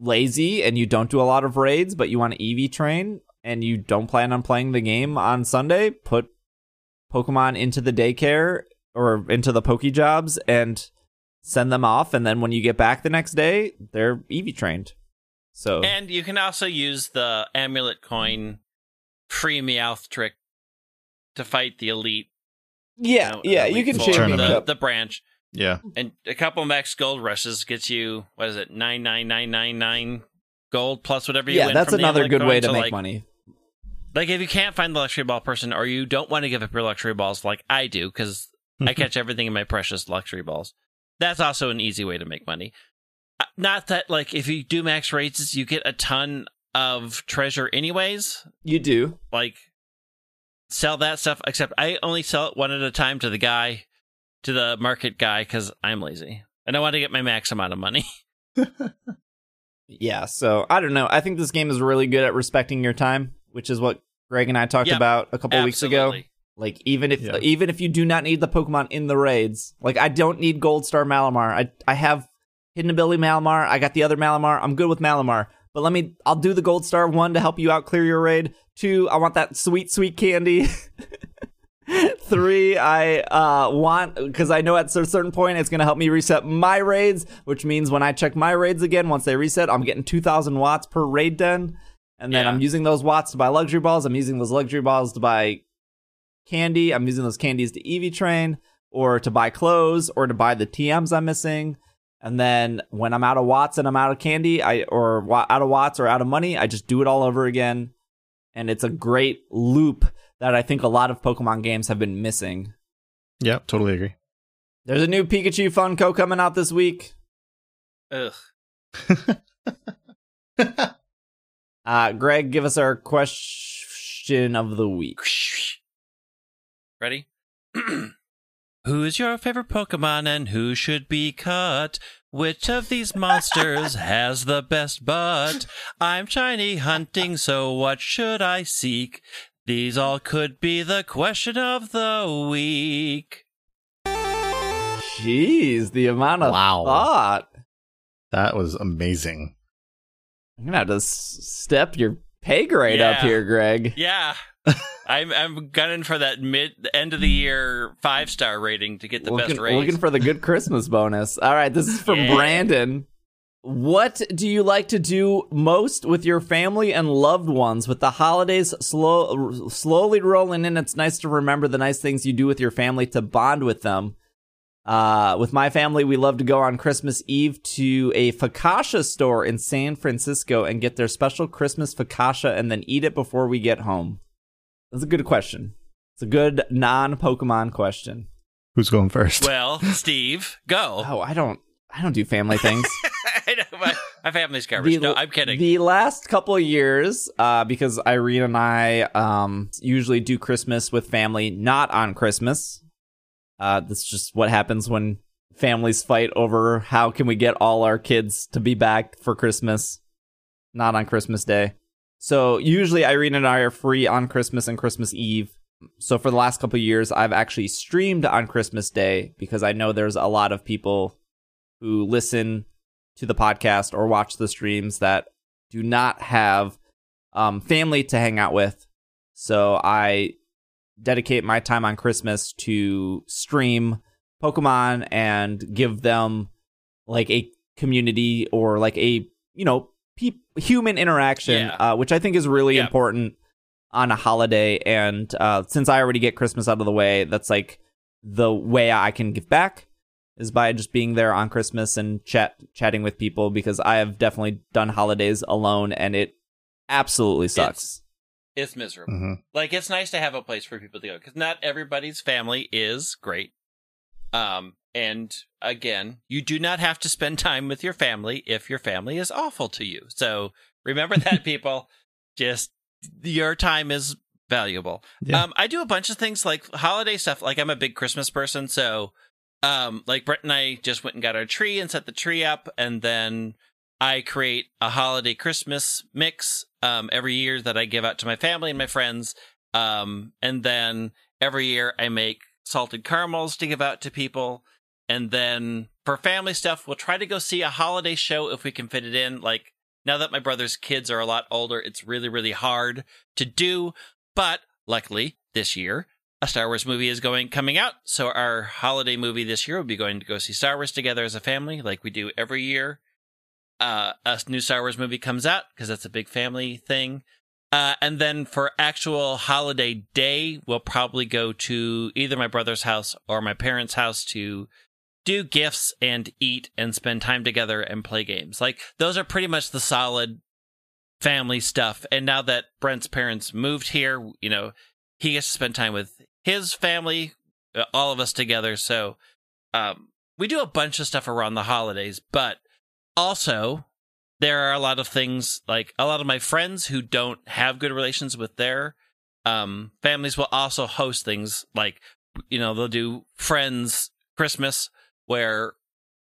lazy and you don't do a lot of raids, but you want to EV train and you don't plan on playing the game on Sunday, put Pokemon into the daycare or into the Poke Jobs and send them off, and then when you get back the next day, they're EV trained. So And you can also use the amulet coin free Meowth trick to fight the elite. yeah, know, yeah, elite you can for change the, up. the branch. Yeah. And a couple max gold rushes gets you what is it, nine nine nine nine nine gold plus whatever you Yeah, win that's from another amulet good way to So, make like, money. Like if you can't find the luxury ball person, or you don't want to give up your luxury balls, like I do, because I catch everything in my precious luxury balls. That's also an easy way to make money. Uh, Not that like if you do max raises, you get a ton of treasure anyways. You do. Like sell that stuff. Except I only sell it one at a time to the guy, to the market guy, because I'm lazy and I want to get my max amount of money. Yeah, so I don't know. I think this game is really good at respecting your time, which is what Greg and I talked Yep, about a couple weeks ago. Like even if Yeah. even if you do not need the Pokemon in the raids, like I don't need Gold Star Malamar. I I have Hidden Ability Malamar. I got the other Malamar. I'm good with Malamar. But let me I'll do the Gold Star one to help you out clear your raid. Two, I want that sweet sweet candy. Three, I uh, want because I know at a certain point it's gonna help me reset my raids, which means when I check my raids again, once they reset, I'm getting 2,000 watts per raid den, and then Yeah. I'm using those watts to buy luxury balls. I'm using those luxury balls to buy candy. I'm using those candies to EV train or to buy clothes or to buy the TMs I'm missing. And then when I'm out of watts and I'm out of candy, I or out of watts or out of money, I just do it all over again. And it's a great loop that I think a lot of Pokemon games have been missing. Yeah, totally agree. There's a new Pikachu Funko coming out this week. Ugh. Uh, Greg, give us our question of the week. Ready? Who's your favorite Pokemon and who should be cut? Which of these monsters has the best butt? I'm shiny hunting, so what should I seek? These all could be the question of the week. Jeez, the amount of Wow. thought. That was amazing. I'm gonna have to step your pay grade up here, Greg. Yeah. I'm I'm gunning for that mid end of the year five star rating to get the looking, best rating. looking for the good Christmas bonus. All right, this is from Yeah. Brandon. What do you like to do most with your family and loved ones? With the holidays slow, slowly rolling in, it's nice to remember the nice things you do with your family to bond with them. Uh, with my family, we love to go on Christmas Eve to a focaccia store in San Francisco and get their special Christmas focaccia and then eat it before we get home. That's a good question. It's a good non Pokemon question. Who's going first? well, Steve, go. Oh, I don't, I don't do family things. I know, my, my family's garbage. no, I'm kidding. The last couple of years, uh, because Irene and I um, usually do Christmas with family, not on Christmas. Uh, that's just what happens when families fight over how can we get all our kids to be back for Christmas, not on Christmas Day. So usually Irene and I are free on Christmas and Christmas Eve. So for the last couple of years, I've actually streamed on Christmas Day because I know there's a lot of people who listen to the podcast or watch the streams that do not have um, family to hang out with. So I dedicate my time on Christmas to stream Pokemon and give them like a community or like a you know pe- human interaction, Yeah. uh, which I think is really Yeah. important on a holiday. And uh, since I already get Christmas out of the way, that's like the way I can give back is by just being there on Christmas and chat chatting with people because I have definitely done holidays alone and it absolutely sucks. it's miserable. hmm Like it's nice to have a place for people to go because not everybody's family is great. Um, and again, you do not have to spend time with your family if your family is awful to you. So remember that, people. Just your time is valuable. Yeah. Um, I do a bunch of things like holiday stuff. Like I'm a big Christmas person, so um, like Brett and I just went and got our tree and set the tree up, and then I create a holiday Christmas mix um, every year that I give out to my family and my friends. Um, and then every year I make salted caramels to give out to people. And then for family stuff, we'll try to go see a holiday show if we can fit it in. Like now that my brother's kids are a lot older, it's really, really hard to do. But luckily this year, a Star Wars movie is going coming out. So our holiday movie this year will be going to go see Star Wars together as a family, like we do every year. Uh, a new Star Wars movie comes out because that's a big family thing. Uh, and then for actual holiday day, we'll probably go to either my brother's house or my parents' house to do gifts and eat and spend time together and play games. Like those are pretty much the solid family stuff. And now that Brent's parents moved here, you know, he gets to spend time with his family, uh, all of us together. So, um, we do a bunch of stuff around the holidays, but also there are a lot of things like a lot of my friends who don't have good relations with their um, families will also host things like you know they'll do friends christmas where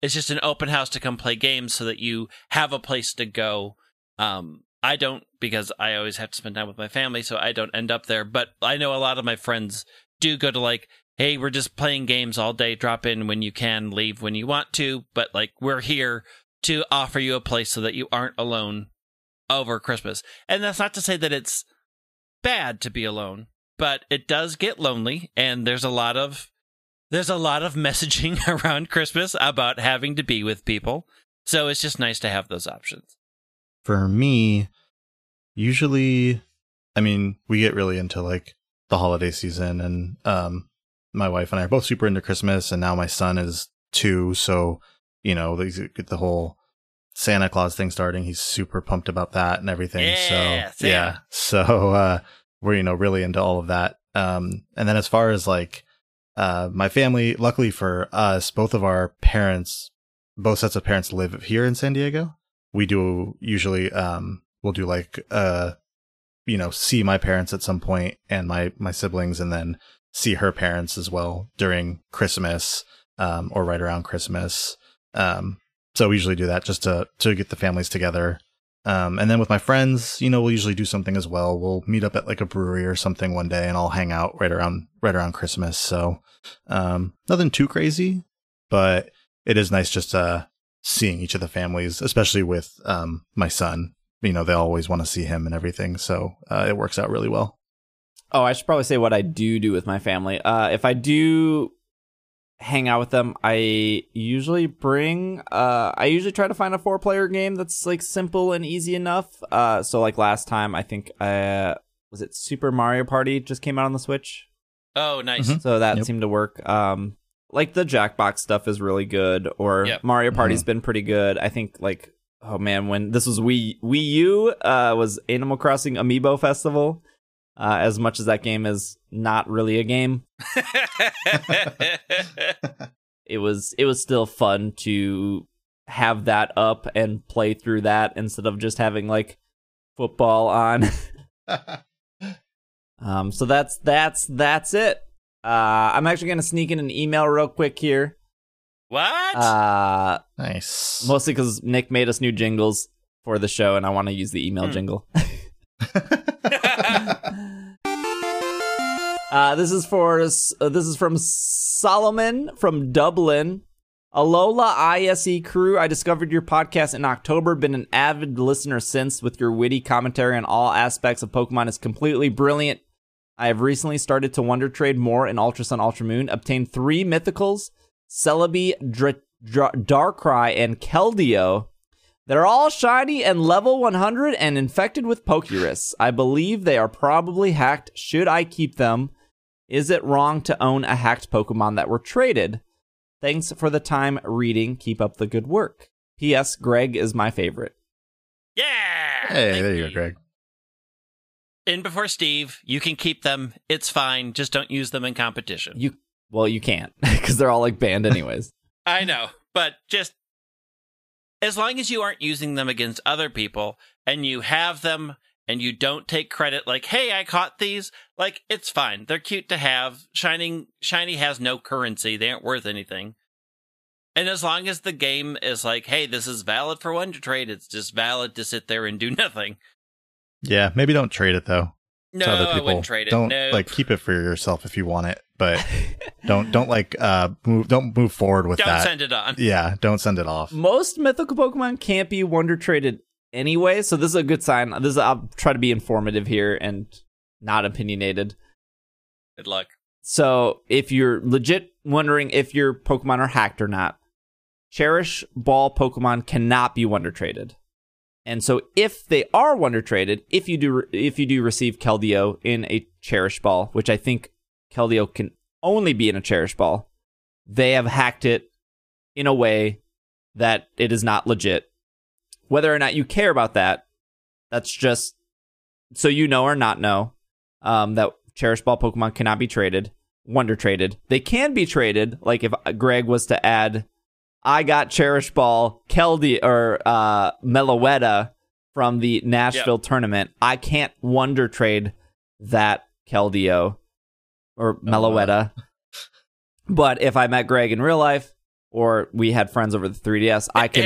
it's just an open house to come play games so that you have a place to go um, i don't because i always have to spend time with my family so i don't end up there but i know a lot of my friends do go to like hey we're just playing games all day drop in when you can leave when you want to but like we're here to offer you a place so that you aren't alone over Christmas. And that's not to say that it's bad to be alone, but it does get lonely and there's a lot of there's a lot of messaging around Christmas about having to be with people. So it's just nice to have those options. For me, usually I mean, we get really into like the holiday season and um my wife and I are both super into Christmas and now my son is 2, so you know, get the whole Santa Claus thing starting. He's super pumped about that and everything. Yeah, so yeah, so uh, we're you know really into all of that. Um, and then as far as like uh, my family, luckily for us, both of our parents, both sets of parents live here in San Diego. We do usually um, we'll do like uh, you know, see my parents at some point and my my siblings, and then see her parents as well during Christmas um, or right around Christmas. Um, so we usually do that just to to get the families together. Um, and then with my friends, you know, we'll usually do something as well. We'll meet up at like a brewery or something one day, and I'll hang out right around right around Christmas. So um, nothing too crazy, but it is nice just uh, seeing each of the families, especially with um, my son. You know, they always want to see him and everything, so uh, it works out really well. Oh, I should probably say what I do do with my family. Uh, if I do hang out with them, I usually bring. Uh, I usually try to find a four-player game that's like simple and easy enough. Uh, so like last time, I think uh, was it Super Mario Party just came out on the Switch. Oh, nice. Mhm. So that Yep. seemed to work. Um, like the Jackbox stuff is really good, or Yep. Mario Party's been pretty good. I think like oh man, when this was Wii Wii U, uh, was Animal Crossing Amiibo Festival. Uh, as much as that game is not really a game, it was it was still fun to have that up and play through that instead of just having like football on. um, so that's that's that's it. Uh, I'm actually gonna sneak in an email real quick here. what? Uh, nice. mostly because Nick made us new jingles for the show, and I want to use the email Hmm. jingle. Uh, this is for uh, this is from Solomon from Dublin. Alola ISE crew, I discovered your podcast in October. Been an avid listener since. With your witty commentary on all aspects of Pokemon is completely brilliant. I have recently started to wonder trade more in Ultra Sun Ultra Moon. Obtained three mythicals: Celebi, Dr- Dr- Darkrai, and Keldeo. They're all shiny and level 100 and infected with Pokerus. I believe they are probably hacked. Should I keep them? Is it wrong to own a hacked Pokemon that were traded? Thanks for the time reading. Keep up the good work. P.S. Greg is my favorite. yeah. hey, there you go, Greg. In before Steve, you can keep them. It's fine. Just don't use them in competition. You well, you can't because they're all like banned anyways. I know, but just as long as you aren't using them against other people and you have them and you don't take credit like, "Hey, I caught these." Like it's fine. They're cute to have. Shining shiny has no currency. They aren't worth anything. And as long as the game is like, "Hey, this is valid for one to trade," it's just valid to sit there and do nothing. Yeah, maybe don't trade it though. No, to other I people. wouldn't trade it. Don't no. like keep it for yourself if you want it, but don't don't like uh move don't move forward with that. don't send it on. yeah, don't send it off. Most mythical Pokemon can't be wonder traded anyway, so this is a good sign. This is, I'll try to be informative here and not opinionated. Good luck. so if you're legit wondering if your Pokemon are hacked or not, Cherish Ball Pokemon cannot be Wonder Traded. And so if they are Wonder Traded, if you do if you do receive Keldeo in a Cherish Ball, which I think Keldeo can only be in a Cherish Ball, they have hacked it in a way that it is not legit. Whether or not you care about that, that's just so you know or not know um, that Cherish Ball Pokemon cannot be traded, Wonder traded. They can be traded, like if Greg was to add, I got Cherish Ball Keldeo or uh, Meloetta from the Nashville tournament. I can't Wonder trade that Keldeo or Meloetta. but if I met Greg in real life or we had friends over the 3DS, I can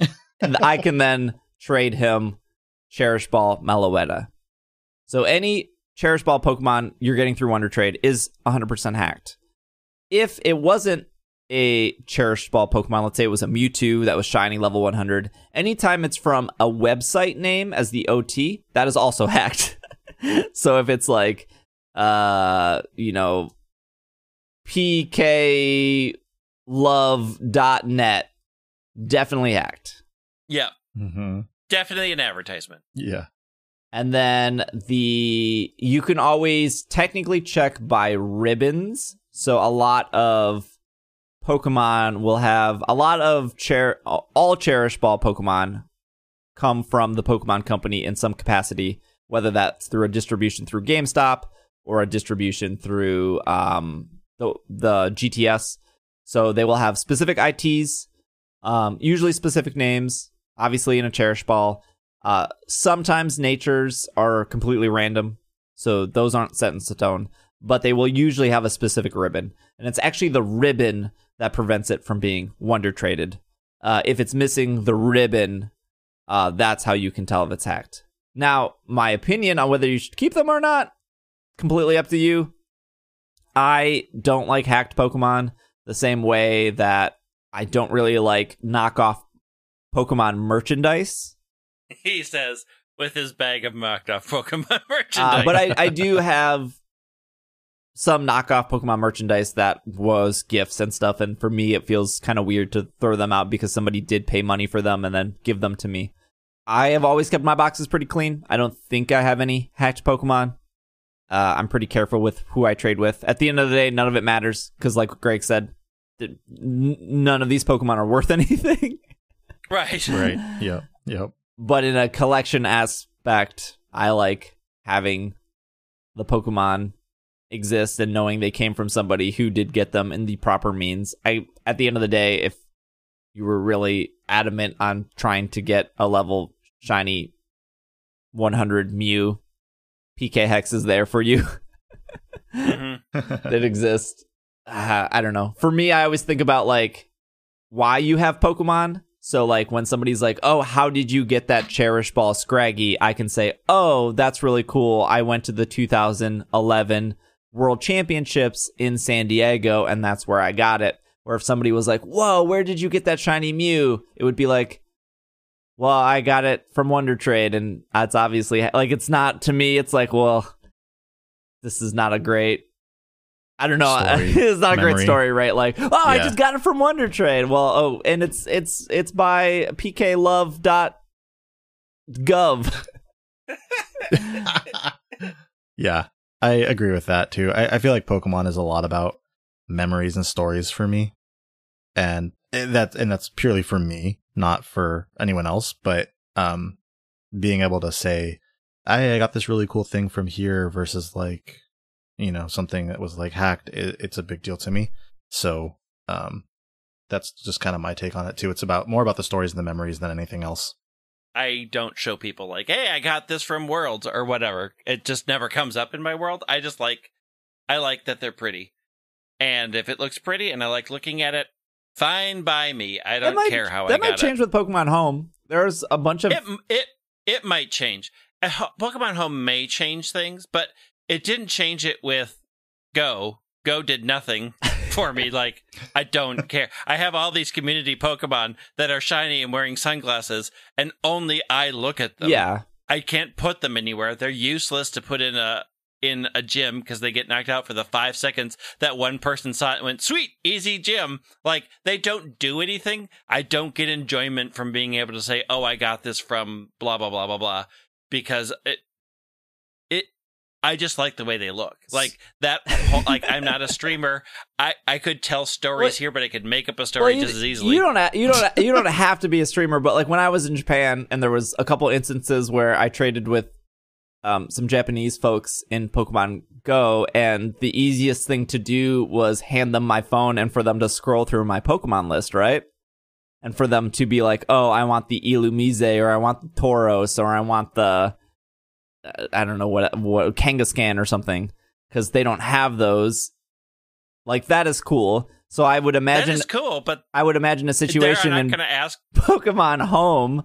If- then I can then trade him Cherish Ball Meloetta. So any Cherish Ball Pokemon you're getting through Wonder Trade is 100% hacked. If it wasn't a Cherish Ball Pokemon, let's say it was a Mewtwo that was shiny level 100, anytime it's from a website name as the OT, that is also hacked. so if it's like, uh, you know, pklove.net, definitely hacked. Yeah, Mm-hmm. definitely an advertisement. Yeah. And then the you can always technically check by ribbons. So a lot of Pokemon will have a lot of cher all Cherish Ball Pokemon come from the Pokemon Company in some capacity, whether that's through a distribution through GameStop or a distribution through um, the the GTS. So they will have specific ITs, um, usually specific names, obviously in a Cherish Ball. Uh, sometimes natures are completely random, so those aren't set in stone, but they will usually have a specific ribbon. And it's actually the ribbon that prevents it from being wonder traded. Uh, if it's missing the ribbon, uh, that's how you can tell if it's hacked. Now, my opinion on whether you should keep them or not, completely up to you. I don't like hacked Pokemon the same way that I don't really like knockoff Pokemon merchandise. He says with his bag of mocked off Pokemon merchandise. Uh, but I, I do have some knockoff Pokemon merchandise that was gifts and stuff, and for me, it feels kind of weird to throw them out because somebody did pay money for them and then give them to me. I have always kept my boxes pretty clean. I don't think I have any hacked Pokemon. Uh, I'm pretty careful with who I trade with. At the end of the day, none of it matters because, like Greg said, n- none of these Pokemon are worth anything. right. Right. yep. Yep. but in a collection aspect, I like having the Pokemon exist and knowing they came from somebody who did get them in the proper means. I at the end of the day, if you were really adamant on trying to get a level shiny 100 Mew, PKHeX is there for you. Mhm. that exist. Uh, I don't know. For me, I always think about like why you have Pokemon. So like when somebody's like, "Oh, how did you get that Cherish Ball Scraggy?" I can say, "Oh, that's really cool. I went to the 2011 World Championships in San Diego, and that's where I got it." Or if somebody was like, "Whoa, where did you get that shiny Mew?" It would be like, "Well, I got it from Wonder Trade," and that's obviously like it's not to me. It's like, well, this is not a great I don't know. It's not a great story, right? Like, oh, I just got it from Wonder Trade. Well, oh, and it's it's it's by pklove.gov. yeah, I agree with that too. I, I feel like Pokemon is a lot about memories and stories for me, and that and that's purely for me, not for anyone else. But um, being able to say, I, I got this really cool thing from here versus like, you know, something that was like hacked. It, it's a big deal to me. So um, that's just kind of my take on it too. It's about more about the stories and the memories than anything else. I don't show people like, hey, I got this from Worlds or whatever. It just never comes up in my world. I just like, I like that they're pretty. And if it looks pretty and I like looking at it, fine by me. I don't might- care how that I might change with Pokemon Home. There's a bunch of it. It, it, it might change. Uh, Pokemon Home may change things, but it didn't change it with Go. Go did nothing for me. Like, I don't care. I have all these community Pokemon that are shiny and wearing sunglasses, and only I look at them. yeah. I can't put them anywhere. They're useless to put in a in a gym because they get knocked out for the five seconds that one person saw it and went, sweet, easy gym. Like they don't do anything. I don't get enjoyment from being able to say, oh, I got this from blah, blah, blah, blah, blah, because it, I just like the way they look. Like that, whole- like I'm not a streamer. I, I could tell stories Well- here, but I could make up a story you, just as easily. You don't ha- you don't you don't have to be a streamer, but like when I was in Japan and there was a couple instances where I traded with um, some Japanese folks in Pokemon Go, and the easiest thing to do was hand them my phone and for them to scroll through my Pokemon list, right? And for them to be like, "Oh, I want the Illumise, or I want the Tauros, or I want the I don't know what what Kangaskhan or something," because they don't have those. Like that is cool. So I would imagine is cool, but I would imagine a situation in to ask. Pokemon Home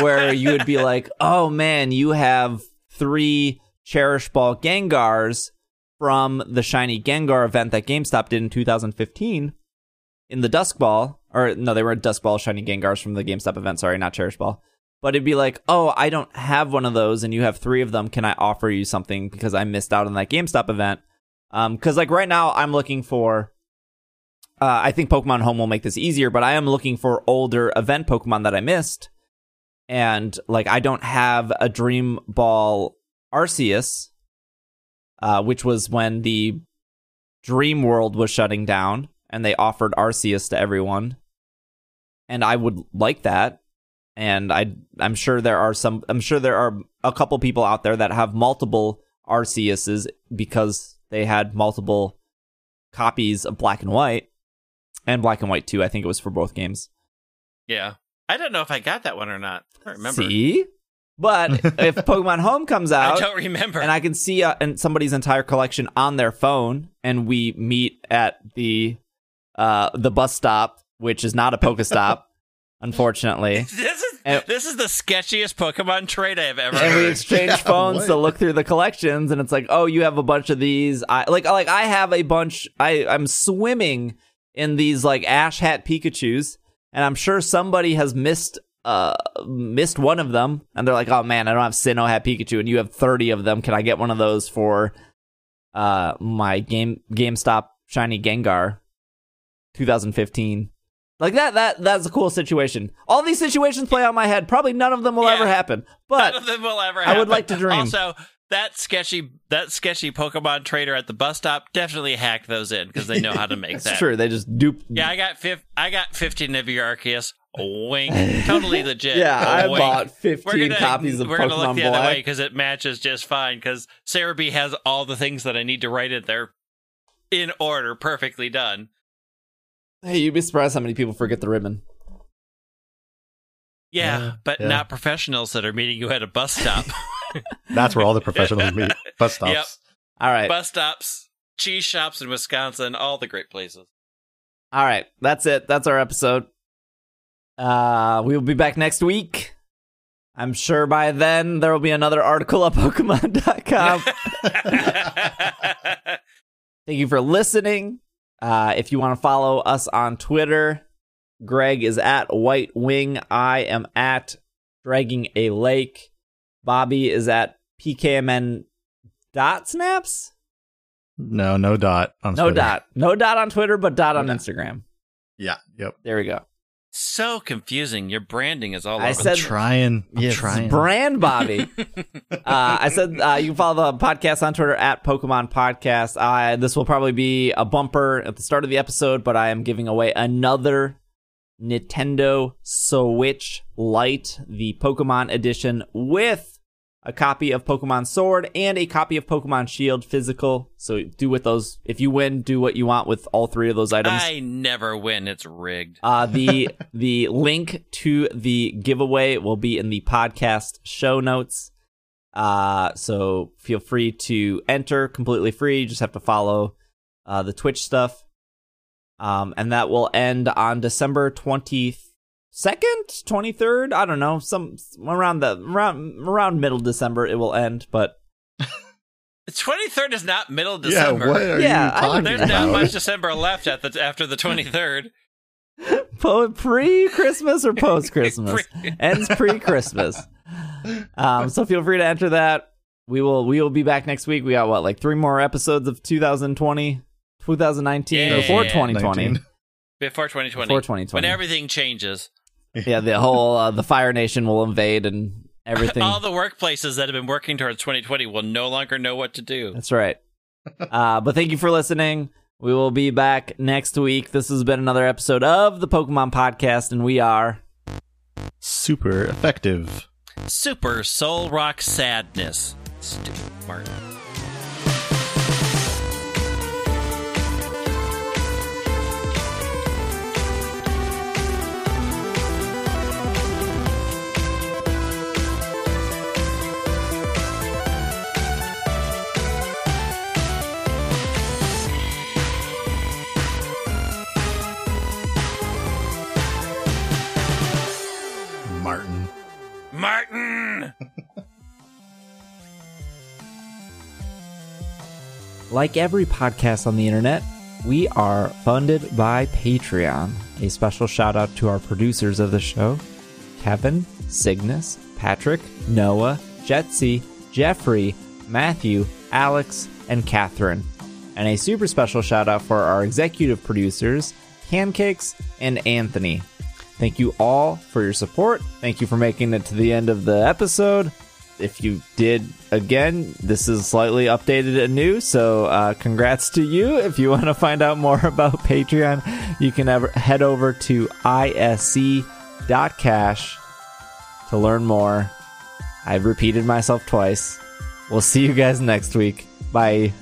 where you would be like, "Oh man, you have three Cherish Ball Gengars from the Shiny Gengar event that GameStop did in 2015 in the Dusk Ball, or no, they were Dusk Ball Shiny Gengars from the GameStop event. Sorry, not Cherish Ball." But it'd be like, "Oh, I don't have one of those, and you have three of them. Can I offer you something because I missed out on that GameStop event?" Um, because like right now, I'm looking for uh, I think Pokemon Home will make this easier, but I am looking for older event Pokemon that I missed. And like I don't have a Dream Ball Arceus, uh, which was when the Dream World was shutting down and they offered Arceus to everyone. And I would like that. And I I'm sure there are some I'm sure there are a couple people out there that have multiple Arceuses because they had multiple copies of Black and White and Black and White 2. I think it was for both games. Yeah. I don't know if I got that one or not. I don't remember. See? But if Pokemon Home comes out, I don't remember. and I can see uh, and somebody's entire collection on their phone and we meet at the uh the bus stop, which is not a Pokestop, unfortunately. this is And- this is the sketchiest Pokemon trade I have ever and we heard. exchange Yeah, phones what? to look through the collections and it's like oh you have a bunch of these i like like i have a bunch i i'm swimming in these like ash hat pikachus and i'm sure somebody has missed uh missed one of them and they're like oh man i don't have sinnoh hat pikachu and you have 30 of them can i get one of those for uh my game gamestop shiny gengar 2015 like that that that's a cool situation all these situations play on my head probably none of them will Yeah. ever happen but None of them will ever I would like to dream. Also, that sketchy that sketchy Pokemon trader at the bus stop definitely hacked those in because they know how to make that. true. They just dupe. Yeah, I got fif- I got fifteen of your Arceus. Wink. Totally legit. Yeah, I Wink. bought 15 gonna, copies of we're gonna look Pokemon the other way because it matches just fine. Because Serebii has all the things that I need to write it there in order, perfectly done. Hey, you'd be surprised how many people forget the ribbon. Yeah, Yeah, but yeah. not professionals that are meeting you at a bus stop. That's where all the professionals meet. Bus stops. Yep. All right. bus stops, cheese shops in Wisconsin, all the great places. All right. That's it. That's our episode. Uh, we will be back next week. I'm sure by then there will be another article at Pokemon.com. Thank you for listening. Uh, if you want to follow us on Twitter, Greg is at White Wing. I am at Dragging a Lake. Bobby is at PKMN dot snaps. No, no dot on No Twitter. dot. No dot on Twitter, but dot on. Instagram. Yeah. Yep. There we go. So confusing. Your branding is all I over. said- Trying. I'm Yes, trying. brand Bobby. uh, I said uh, you can follow the podcast on Twitter at Pokemon Podcast. Uh, this will probably be a bumper at the start of the episode, but I am giving away another Nintendo Switch Lite, the Pokemon edition, with a copy of Pokemon Sword and a copy of Pokemon Shield physical. So do with those. If you win, do what you want with all three of those items. I never win. It's rigged. Uh, the the link to the giveaway will be in the podcast show notes. Uh, so feel free to enter completely free. You just have to follow uh, the Twitch stuff. Um, and that will end on December twenty second, twenty third. I don't know, some around the around around middle December it will end. But 23rd is not middle of Yeah. December. What are Yeah, you I- talking There's about? not much December left at the after the 23rd. pre Christmas or post Christmas Pre- ends pre Christmas. Um, so feel free to enter that. we will we will be back next week. We got what like three more episodes of 2020, 2019 Yeah. before 2020. 19. Before 2020. Before 2020. When everything changes. Yeah, the whole uh, the Fire Nation will invade and everything. All the workplaces that have been working towards 2020 will no longer know what to do. That's right. Uh, but thank you for listening. We will be back next week. This has been another episode of the Pokemon Podcast, and we are. Super effective. Super Solrock Sadness. Stupid Martin. Martin. Martin! Like every podcast on the internet, we are funded by Patreon. A special shout out to our producers of the show Kevin, Cygnus, Patrick, Noah, Jetsy, Jeffrey, Matthew, Alex, and Catherine. And a super special shout out for our executive producers, Pancakes and Anthony. Thank you all for your support. Thank you for making it to the end of the episode. If you did, again, this is slightly updated and new, so uh, congrats to you. If you want to find out more about Patreon, you can ever head over to isc.cash to learn more. I've repeated myself twice. We'll see you guys next week. Bye.